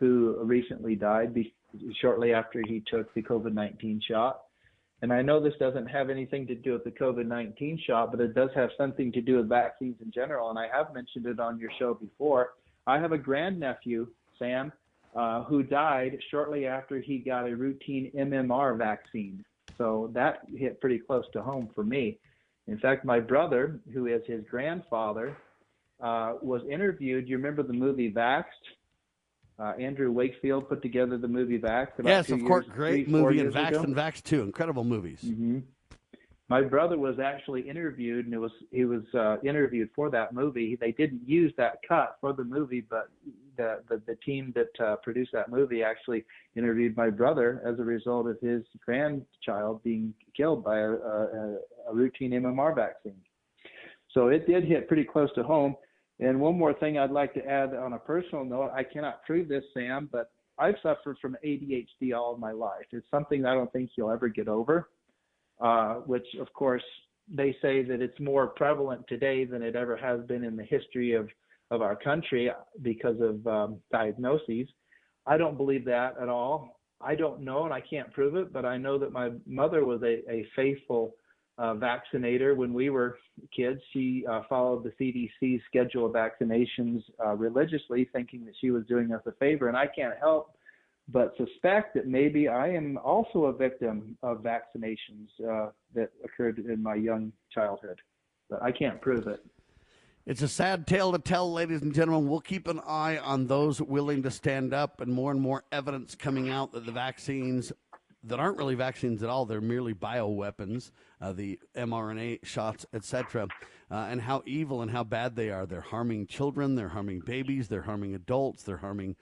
who recently died be, shortly after he took the COVID-19 shot. And I know this doesn't have anything to do with the COVID-19 shot, but it does have something to do with vaccines in general. And I have mentioned it on your show before. I have a grandnephew, Sam, uh, who died shortly after he got a routine MMR vaccine. So that hit pretty close to home for me. In fact, my brother, who is his grandfather, uh, was interviewed. You remember the movie Vaxxed? Uh, Andrew Wakefield put together the movie Vaxxed. About
yes, of course,
years,
great
three,
movie and
years
Vax
ago.
and Vax Two, incredible movies.
hmm My brother was actually interviewed, and it was he was uh, interviewed for that movie. They didn't use that cut for the movie, but the the, the team that uh, produced that movie actually interviewed my brother as a result of his grandchild being killed by a, a, a routine MMR vaccine. So it did hit pretty close to home. And one more thing I'd like to add on a personal note, I cannot prove this, Sam, but I've suffered from ADHD all my life. It's something I don't think you'll ever get over uh, which of course they say that it's more prevalent today than it ever has been in the history of, of our country because of um, diagnoses. I don't believe that at all. I don't know, and I can't prove it, but I know that my mother was a, a faithful uh, vaccinator when we were kids. She uh, followed the CDC schedule of vaccinations uh, religiously, thinking that she was doing us a favor, and I can't help but suspect that maybe I am also a victim of vaccinations uh, that occurred in my young childhood. But I can't prove it.
It's a sad tale to tell, ladies and gentlemen. We'll keep an eye on those willing to stand up, and more and more evidence coming out that the vaccines that aren't really vaccines at all, they're merely bioweapons, uh, the mRNA shots, etc., uh, and how evil and how bad they are. They're harming children, they're harming babies, they're harming adults, they're harming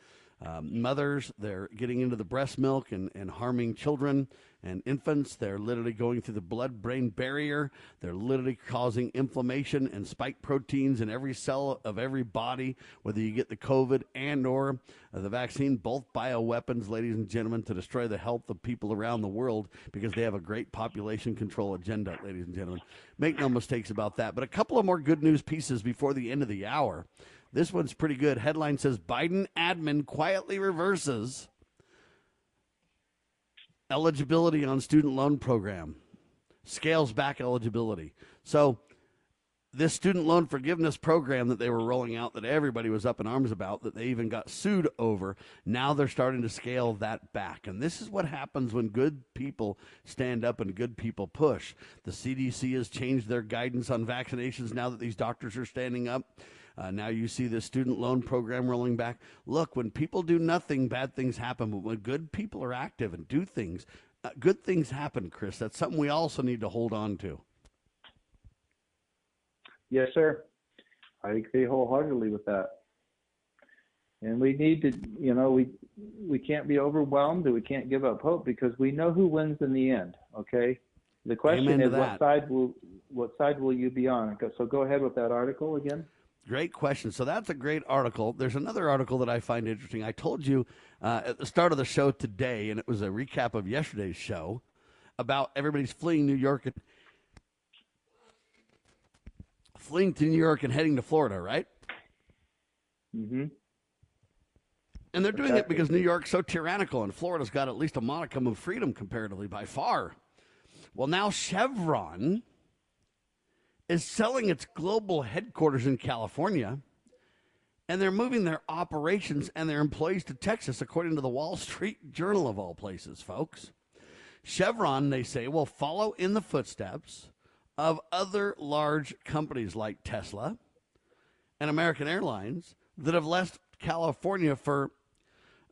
um, mothers. They're getting into the breast milk and, and harming children and infants. They're literally going through the blood brain barrier. They're literally causing inflammation and spike proteins in every cell of every body, whether you get the COVID and or uh, the vaccine, both bioweapons, ladies and gentlemen, to destroy the health of people around the world because they have a great population control agenda, ladies and gentlemen. Make no mistakes about that. But a couple of more good news pieces before the end of the hour. This one's pretty good. Headline says Biden admin quietly reverses eligibility on student loan program, scales back eligibility. So, this student loan forgiveness program that they were rolling out that everybody was up in arms about, that they even got sued over, now they're starting to scale that back. And this is what happens when good people stand up and good people push. The CDC has changed their guidance on vaccinations now that these doctors are standing up. Uh, now you see the student loan program rolling back. Look, when people do nothing, bad things happen. But when good people are active and do things, uh, good things happen, Chris. That's something we also need to hold on to.
Yes, sir. I agree wholeheartedly with that. And we need to, you know, we we can't be overwhelmed and we can't give up hope because we know who wins in the end. Okay. The question
Amen
is, what side will what side will you be on? So go ahead with that article again.
Great question. So that's a great article. There's another article that I find interesting. I told you uh, at the start of the show today, and it was a recap of yesterday's show about everybody's fleeing New York and fleeing to New York and heading to Florida, right?
Mm-hmm.
And they're doing it because New York's so tyrannical, and Florida's got at least a modicum of freedom comparatively by far. Well, now Chevron is selling its global headquarters in California, and they're moving their operations and their employees to Texas, according to the Wall Street Journal of all places, folks. Chevron, they say, will follow in the footsteps of other large companies like Tesla and American Airlines that have left California for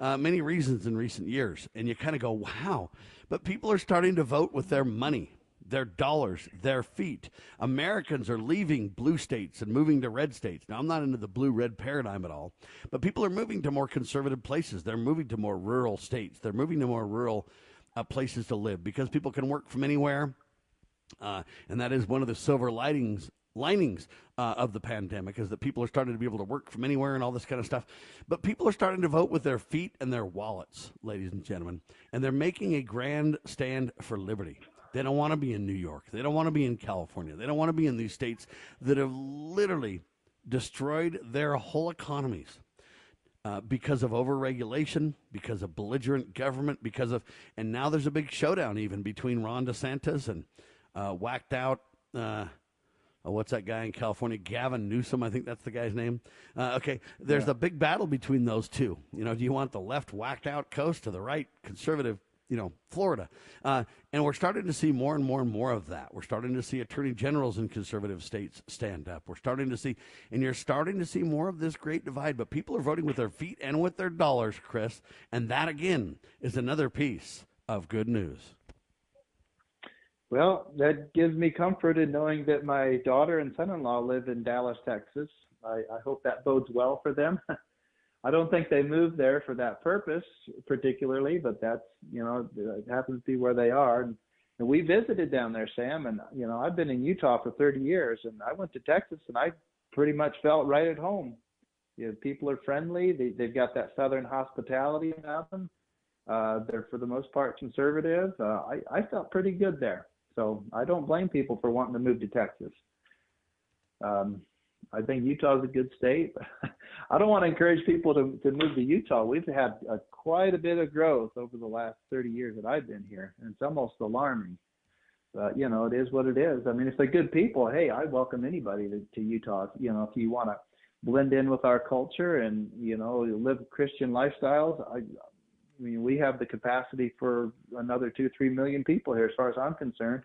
uh, many reasons in recent years. And you kind of go, wow. But people are starting to vote with their money, their dollars, their feet. Americans are leaving blue states and moving to red states. Now, I'm not into the blue red paradigm at all, but people are moving to more conservative places. They're moving to more rural states. They're moving to more rural uh, places to live because people can work from anywhere. Uh, and that is one of the silver lightings linings uh, of the pandemic is that people are starting to be able to work from anywhere and all this kind of stuff. But people are starting to vote with their feet and their wallets, ladies and gentlemen, and they're making a grand stand for liberty. They don't want to be in New York. They don't want to be in California. They don't want to be in these states that have literally destroyed their whole economies uh, because of overregulation, because of belligerent government, because of, and now there's a big showdown even between Ron DeSantis and uh, whacked out. Uh, oh, what's that guy in California? Gavin Newsom, I think that's the guy's name. Uh, okay, there's
Yeah.
a big battle between those two. You know, do you want the left whacked out coast or the right conservative you know, Florida. Uh, and we're starting to see more and more and more of that. We're starting to see attorney generals in conservative states stand up. We're starting to see, and you're starting to see more of this great divide, but people are voting with their feet and with their dollars, Chris. And that, again, is another piece of good news.
Well, that gives me comfort in knowing that my daughter and son in law live in Dallas, Texas. I, I hope that bodes well for them. <laughs> I don't think they moved there for that purpose particularly, but that's you know it happens to be where they are. And, and we visited down there, Sam, and you know I've been in Utah for 30 years, and I went to Texas, and I pretty much felt right at home. You know, people are friendly. They they've got that southern hospitality about them. Uh, they're for the most part conservative. Uh, I I felt pretty good there, so I don't blame people for wanting to move to Texas. Um, I think Utah is a good state. <laughs> I don't want to encourage people to, to move to Utah. We've had a, quite a bit of growth over the last 30 years that I've been here, and it's almost alarming. But you know, it is what it is. I mean, if they're good people, hey, I welcome anybody to, to Utah. You know, if you want to blend in with our culture and you know live Christian lifestyles, I, I mean, we have the capacity for another two, three million people here, as far as I'm concerned.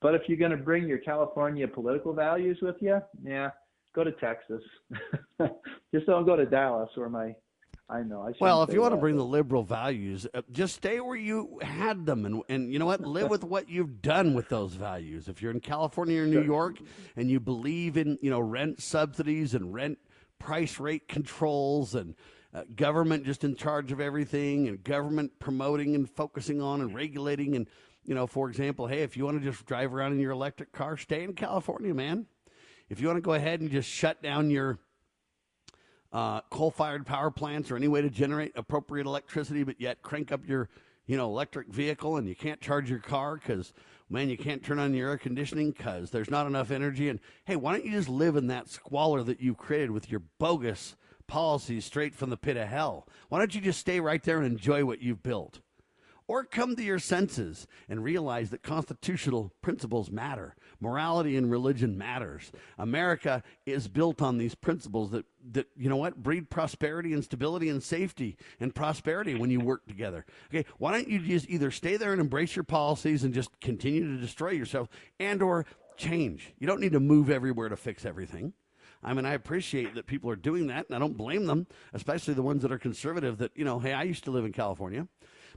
But if you're going to bring your California political values with you, yeah, go to Texas. <laughs> just don't go to Dallas where my I know. I
well, if you want
that,
to bring the liberal values, uh, just stay where you had them, and and you know what, live with what you've done with those values. If you're in California or New York, and you believe in you know rent subsidies and rent price rate controls and uh, government just in charge of everything, and government promoting and focusing on and regulating, and you know, for example, hey, if you want to just drive around in your electric car, stay in California, man. If you want to go ahead and just shut down your uh, coal-fired power plants or any way to generate appropriate electricity, but yet crank up your, you know, electric vehicle and you can't charge your car because, man, you can't turn on your air conditioning because there's not enough energy. And hey, why don't you just live in that squalor that you've created with your bogus policies straight from the pit of hell? Why don't you just stay right there and enjoy what you've built? Or come to your senses and realize that constitutional principles matter. Morality and religion matters. America is built on these principles that, that you know what, breed prosperity and stability and safety and prosperity when you work together. Okay, why don't you just either stay there and embrace your policies and just continue to destroy yourself and or change. You don't need to move everywhere to fix everything. I mean, I appreciate that people are doing that, and I don't blame them, especially the ones that are conservative. That you know, hey, I used to live in California.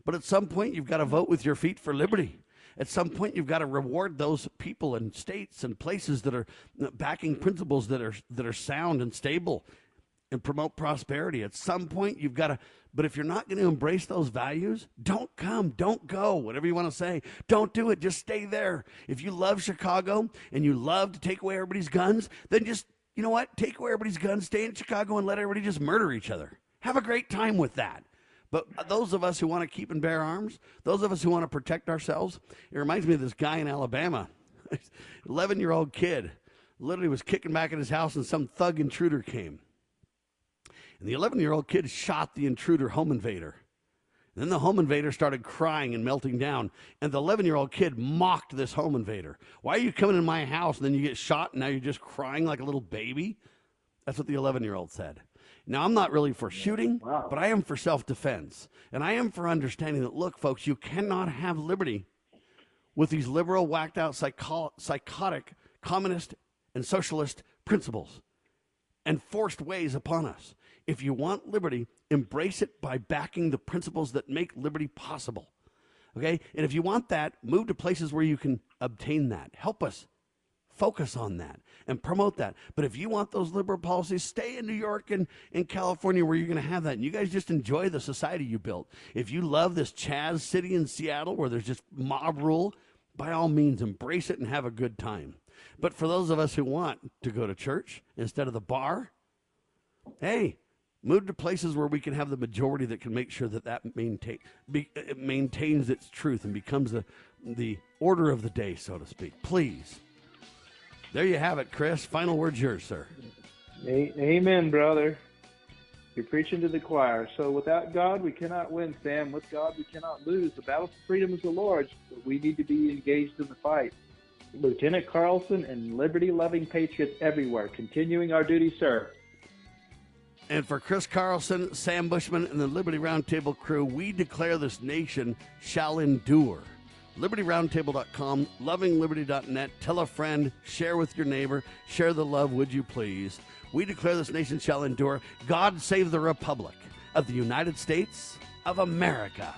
But at some point, you've got to vote with your feet for liberty. At some point, you've got to reward those people and states and places that are backing principles that are that are sound and stable and promote prosperity. At some point, you've got to. But if you're not going to embrace those values, don't come, don't go, whatever you want to say. Don't do it. Just stay there. If you love Chicago and you love to take away everybody's guns, then just, you know what? Take away everybody's guns, stay in Chicago, and let everybody just murder each other. Have a great time with that. But those of us who want to keep and bear arms, those of us who want to protect ourselves, it reminds me of this guy in Alabama, <laughs> 11 year old kid, literally was kicking back in his house and some thug intruder came. And the 11 year old kid shot the intruder home invader. And then the home invader started crying and melting down. And the 11 year old kid mocked this home invader. Why are you coming in my house and then you get shot and now you're just crying like a little baby? That's what the 11 year old said. Now, I'm not really for shooting, wow. but I am for self defense. And I am for understanding that, look, folks, you cannot have liberty with these liberal, whacked out, psycho- psychotic, communist, and socialist principles and forced ways upon us. If you want liberty, embrace it by backing the principles that make liberty possible. Okay? And if you want that, move to places where you can obtain that. Help us focus on that and promote that. But if you want those liberal policies, stay in New York and in California where you're going to have that. And you guys just enjoy the society you built. If you love this CHAZ city in Seattle where there's just mob rule, by all means, embrace it and have a good time. But for those of us who want to go to church instead of the bar, hey, move to places where we can have the majority that can make sure that that maintain, be, it maintains its truth and becomes the, the order of the day, so to speak. Please. There you have it, Chris. Final words yours, sir.
Amen, brother. You're preaching to the choir. So without God, we cannot win, Sam. With God, we cannot lose. The battle for freedom is the Lord's, but we need to be engaged in the fight. Lieutenant Carlson and liberty loving patriots everywhere, continuing our duty, sir.
And for Chris Carlson, Sam Bushman, and the Liberty Roundtable crew, we declare this nation shall endure. LibertyRoundtable.com, lovingliberty.net. Tell a friend, share with your neighbor, share the love, would you please? We declare this nation shall endure. God save the Republic of the United States of America.